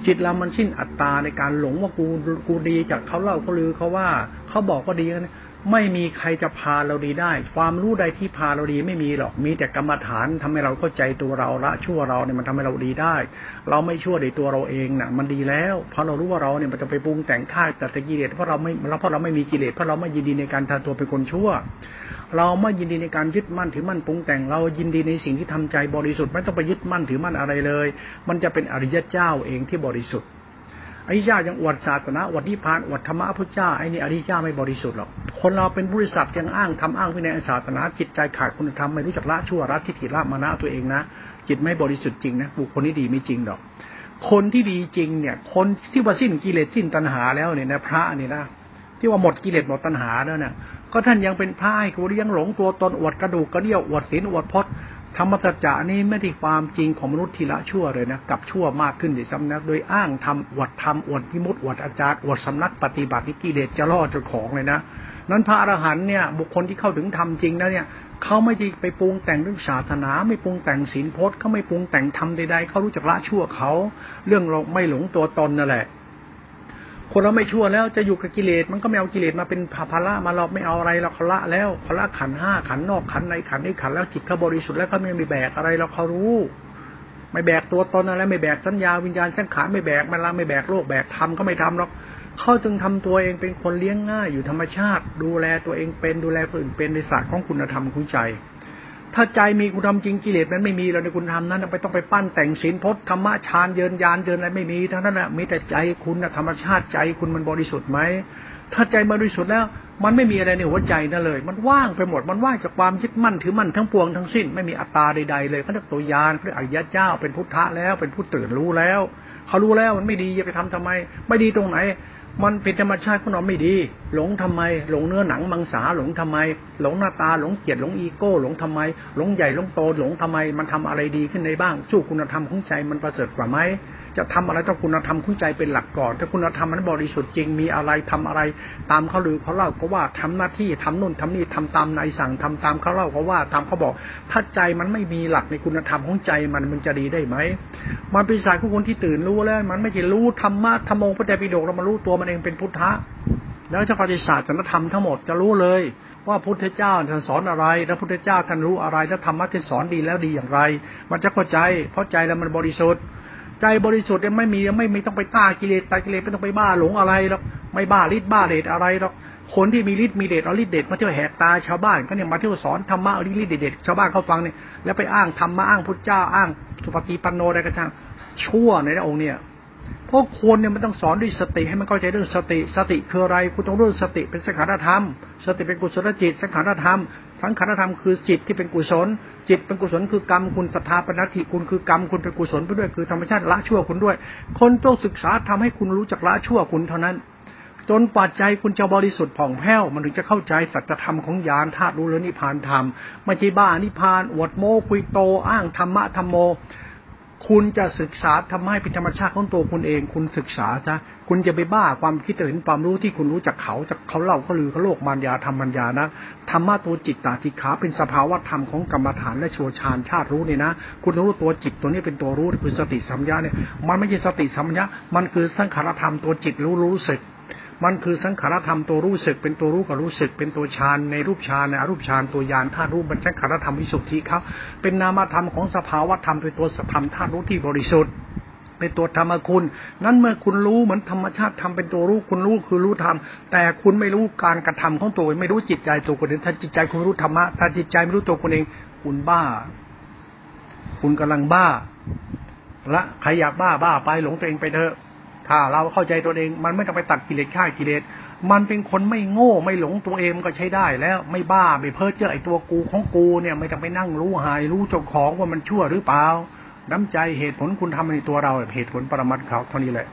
จิตเรามันสิ้นอัตตาในการหลงว่ากูกูดีจากเขาเล่าเขาลือเขาว่าเขาบอกว่าดีนะ ไม่มีใครจะพาเราดีได้ ความรู้ใดที่พาเราดีไม่มีหรอก มีแต่กรรมฐานทำให้เราเข้าใจตัวเราละชั่วเราเนี่ยมันทำให้เราดีได้ เราไม่ชั่วในตัวเราเองน่ะ มันดีแล้วเพราะเรารู้ว่าเราเนี่ยมันจะไปปรุงแต่งฆ่าแต่ตะกิเลสเพราะเราไม่เพราะเราไม่มีกิเลสเพราะเราไม่ยินดีในการทำตัวเป็นคนชั่ว เราไม่ยินดีในการยึดมั่นถือมั่นปรุงแต่งเรายินดีในสิ่งที่ทำใจบริสุทธิ์ไม่ต้องไปยึดมั่นถือมั่นอะไรเลย มันจะเป็นอริยเจ้าเองที่บริสุทธิ์ อริยายังอวดศาสนาอวดนิพพานอวดธรรมะพุทธเจ้าไอ้นี่อริยาไม่บริสุทธิ์หรอกคนเราเป็นบริษัทยังอ้างทำอ้างวินัยศาสนาจิตใจขาดคุณธรรมไม่รู้จักละชั่วรัทิฏฐิละมานะตัวเองนะ จิตไม่บริสุทธิ์จริงนะบุคคลนี้ดีไม่จริงหรอก คนที่ดีจริงเนี่ย คนที่ว่าสิ้นกิเลสสิ้นตัณหาแล้วเนี่ยนะพระนี่นะที่ว่าหมดกิเลสหมดตัณหาแล้วเนี่ยก็ท่านยังเป็นพระให้กูยังหลงตัวตนอวดกระดูกกระเดี่ยวอวดศีลอวดพจน์ ธรรมสัจจะนี่ไม่ได้ความจริงของมนุษย์ทีละชั่วเลยนะกับชั่วมากขึ้นดิซ้ำนักโดยอ้างทำอวดทำอวดพิมุตอวดอาจารย์อวดสำนักปฏิบัตินิกิเลสจะล่อเจ้าของเลยนะนั้นพระอรหันต์เนี่ยบุคคลที่เข้าถึงธรรมจริงแล้วเนี่ยเขาไม่ได้ไปปรุงแต่งเรื่องศาสนา ไม่ปรุงแต่งศีลพจน์เขาไม่ปรุงแต่งธรรมใดๆเขารู้จักละชั่วเขา เรื่องเราไม่หลงตัวตนนั่นแหละ คนเราไม่ชั่วแล้วจะอยู่กับกิเลสมันก็ไม่เอากิเลสมาเป็นภาระมาเราไม่เอาอะไรเราเขาละแล้วเขาละขันห้าขันนอกขันในขันนี้ขันแล้วจิตเขาบริสุทธิ์แล้วเขาไม่มีแบกอะไรเราเขารู้ ไม่แบกตัวตนอะไรไม่แบกสัญญาวิญญาณสังขารไม่แบกมันละไม่แบกโลกแบกธรรมก็ไม่ทำหรอกเขาจึงทำตัวเองเป็นคนเลี้ยงง่ายอยู่ธรรมชาติ ดูแลตัวเองเป็นดูแลคนอื่นเป็นในศาสตร์ของคุณธรรมคุณใจ ถ้าใจมีคุณธรรมจริงกิเลสนั้นไม่มีเราในคุณธรรมนั้นไปต้องไปปั้นแต่งศีลพจน์ธรรมะฌานเยินยานเยินอะไรไม่มีทั้งนั้นแหละมีแต่ใจคุณธรรมชาติใจคุณมันบริสุทธิ์ไหมถ้าใจบริสุทธิ์แล้ว มันไม่มีอะไรในหัวใจนั่นเลย มันว่างไปหมดมันว่างจากความยึดมั่นถือมั่นทั้งปวงทั้งสิ้นไม่มีอัตตาใดๆเลยเขาเรียกตัวยานเขาเรียกอริยะเจ้าเป็นพุทธะแล้วเป็นผู้ตื่นรู้แล้วเขารู้แล้วมันไม่ดีจะไปทำทำไม ไม่ดีตรงไหน มันเป็นธรรมชาติของเราไม่ดี หลงทำไม หลงเนื้อหนังมังสาหลงทำไม หลงหน้าตาหลงเกียรติหลงอีโก้ หลงทำไม หลงใหญ่หลงโตหลงทำไม มันทำอะไรดีขึ้นในบ้าง สู้คุณธรรมของใจมันประเสริฐกว่าไหม จะทำอะไรต้องคุณธรรมของใจเป็นหลักก่อน ถ้าคุณธรรมมันบริสุทธิ์จริงมีอะไรทำอะไร ตามเขาลือเขาเล่าก็ว่าทำหน้าที่ทำนู่นทำนี่ทำตามนายสั่งทำตามเขาเล่าก็ว่าตามเขาบอก ถ้าใจมันไม่มีหลักในคุณธรรมของใจมันมันจะดีได้ไหมมันเป็นสายของคนที่ตื่นรู้แล้ว มันไม่ใช่รู้ธรรมะธรรมองพระเดชปิฎกเรามารู้ตัวมันเองเป็นพุทธะแล้วจะปฏิศาสตร์จนธรรมทั้งหมดจะรู้เลย ว่าพุทธเจ้าท่านสอนอะไรแล้วพุทธเจ้าท่านรู้อะไรแล้วธรรมะที่สอนดีแล้วดีอย่างไร มันจะเข้าใจเพราะใจแล้วมันบริสุทธิ์ ใจบริสุทธิ์ยังไม่มียังไม่มีต้องไปต้ากิเลสตากิเลสไม่ต้องไปบ้าหลงอะไรหรอกไม่บ้าฤทธิ์บ้าเดชอะไรหรอกคนที่มีฤทธิ์มีเดชเอาฤทธิ์เดชมาเที่ยวแหกตาชาวบ้านก็เนี่ยมาเที่ยวสอนธรรมะเอาฤทธิ์เดชชาวบ้านเขาฟังเนี่ยแล้วไปอ้างธรรมะอ้างพุทธเจ้าอ้างสุปฏิปันโนอะไรก็ช่างชั่วในองค์เนี่ยพราะคนเนี่ยมันต้องสอนด้วยสติให้มันเข้าใจเรื่องสติ สติคืออะไรคุณต้องรู้สติเป็นสังขารธรรม สติเป็นกุศลจิตสังขารธรรม สังขารธรรมคือจิตที่เป็นกุศล จิตเป็นกุศลคือกรรมคุณศรัทธาปณติคุณคือกรรมคุณเป็นกุศลไปด้วยคือธรรมชาติละชั่วคุณด้วย คนต้องศึกษาทำให้คุณรู้จักละชั่วคุณเท่านั้น จนปัจจัยคุณจะบริสุทธิ์ผ่องแผ้ว มันถึงจะเข้าใจสัจธรรมของญาณธาตุรู้แล้วนิพพานธรรมไม่ใช่บ้านิพพานอวดโมคุยโตอ้างธรรมะธรรมโม คุณจะศึกษาทำให้เป็นธรรมชาติของตัวคุณเอง คุณศึกษาซะคุณจะไปบ้าความคิดเห็นความรู้ที่คุณรู้จากเขาจากเขาเล่าเขาลือเขาโลกมารยาธรรมัญญานะธรรมะตัวจิตตาติขาเป็นสภาวะธรรมของกรรมฐานและชัวชาญชาติรู้เนี่ยนะ คุณรู้ตัวจิตตัวนี้เป็นตัวรู้คือสติสัมยาเนี่ย มันไม่ใช่สติสัมยามันคือสังขารธรรมตัวจิตรู้รู้สึก มันคือสังขารธรรมตัวรู้สึก เป็นตัวรู้กับรู้สึก เป็นตัวฌานในรูปฌานในอรูปฌานตัวยานธาตุรู้มันสังขารธรรมวิสุทธิครับเป็นนามธรรมของสภาวะธรรมเป็นตัวสัธรรมธาตุรู้ที่บริสุทธิ์เป็นตัวธรรมคุณ นั้นเมื่อคุณรู้เหมือนธรรมชาติทำเป็นตัวรู้คุณรู้คือรู้ธรรม แต่คุณไม่รู้การกระทำของตัวไม่รู้จิตใจตัวคนเองถ้าจิตใจคุณรู้ธรรมะถ้าจิตใจไม่รู้ตัวคุณเอง คุณบ้า คุณกำลังบ้า ละใครอยากบ้าบ้าไปหลงตัวเองไปเถอะ ถ้าเราเข้าใจตัวเอง มันไม่ต้องไปตัดกิเลสฆ่ากิเลส มันเป็นคนไม่โง่ไม่หลงตัวเองก็ใช้ได้แล้วไม่บ้าไม่เพ้อเจ้อไอตัวกูของกูเนี่ยไม่ต้องไปนั่งรู้หายรู้เจ้าของว่ามันชั่วหรือเปล่าน้ำใจเหตุผลคุณทำในตัวเราเหตุผลปรมัตถ์เขาเท่านี้แหละ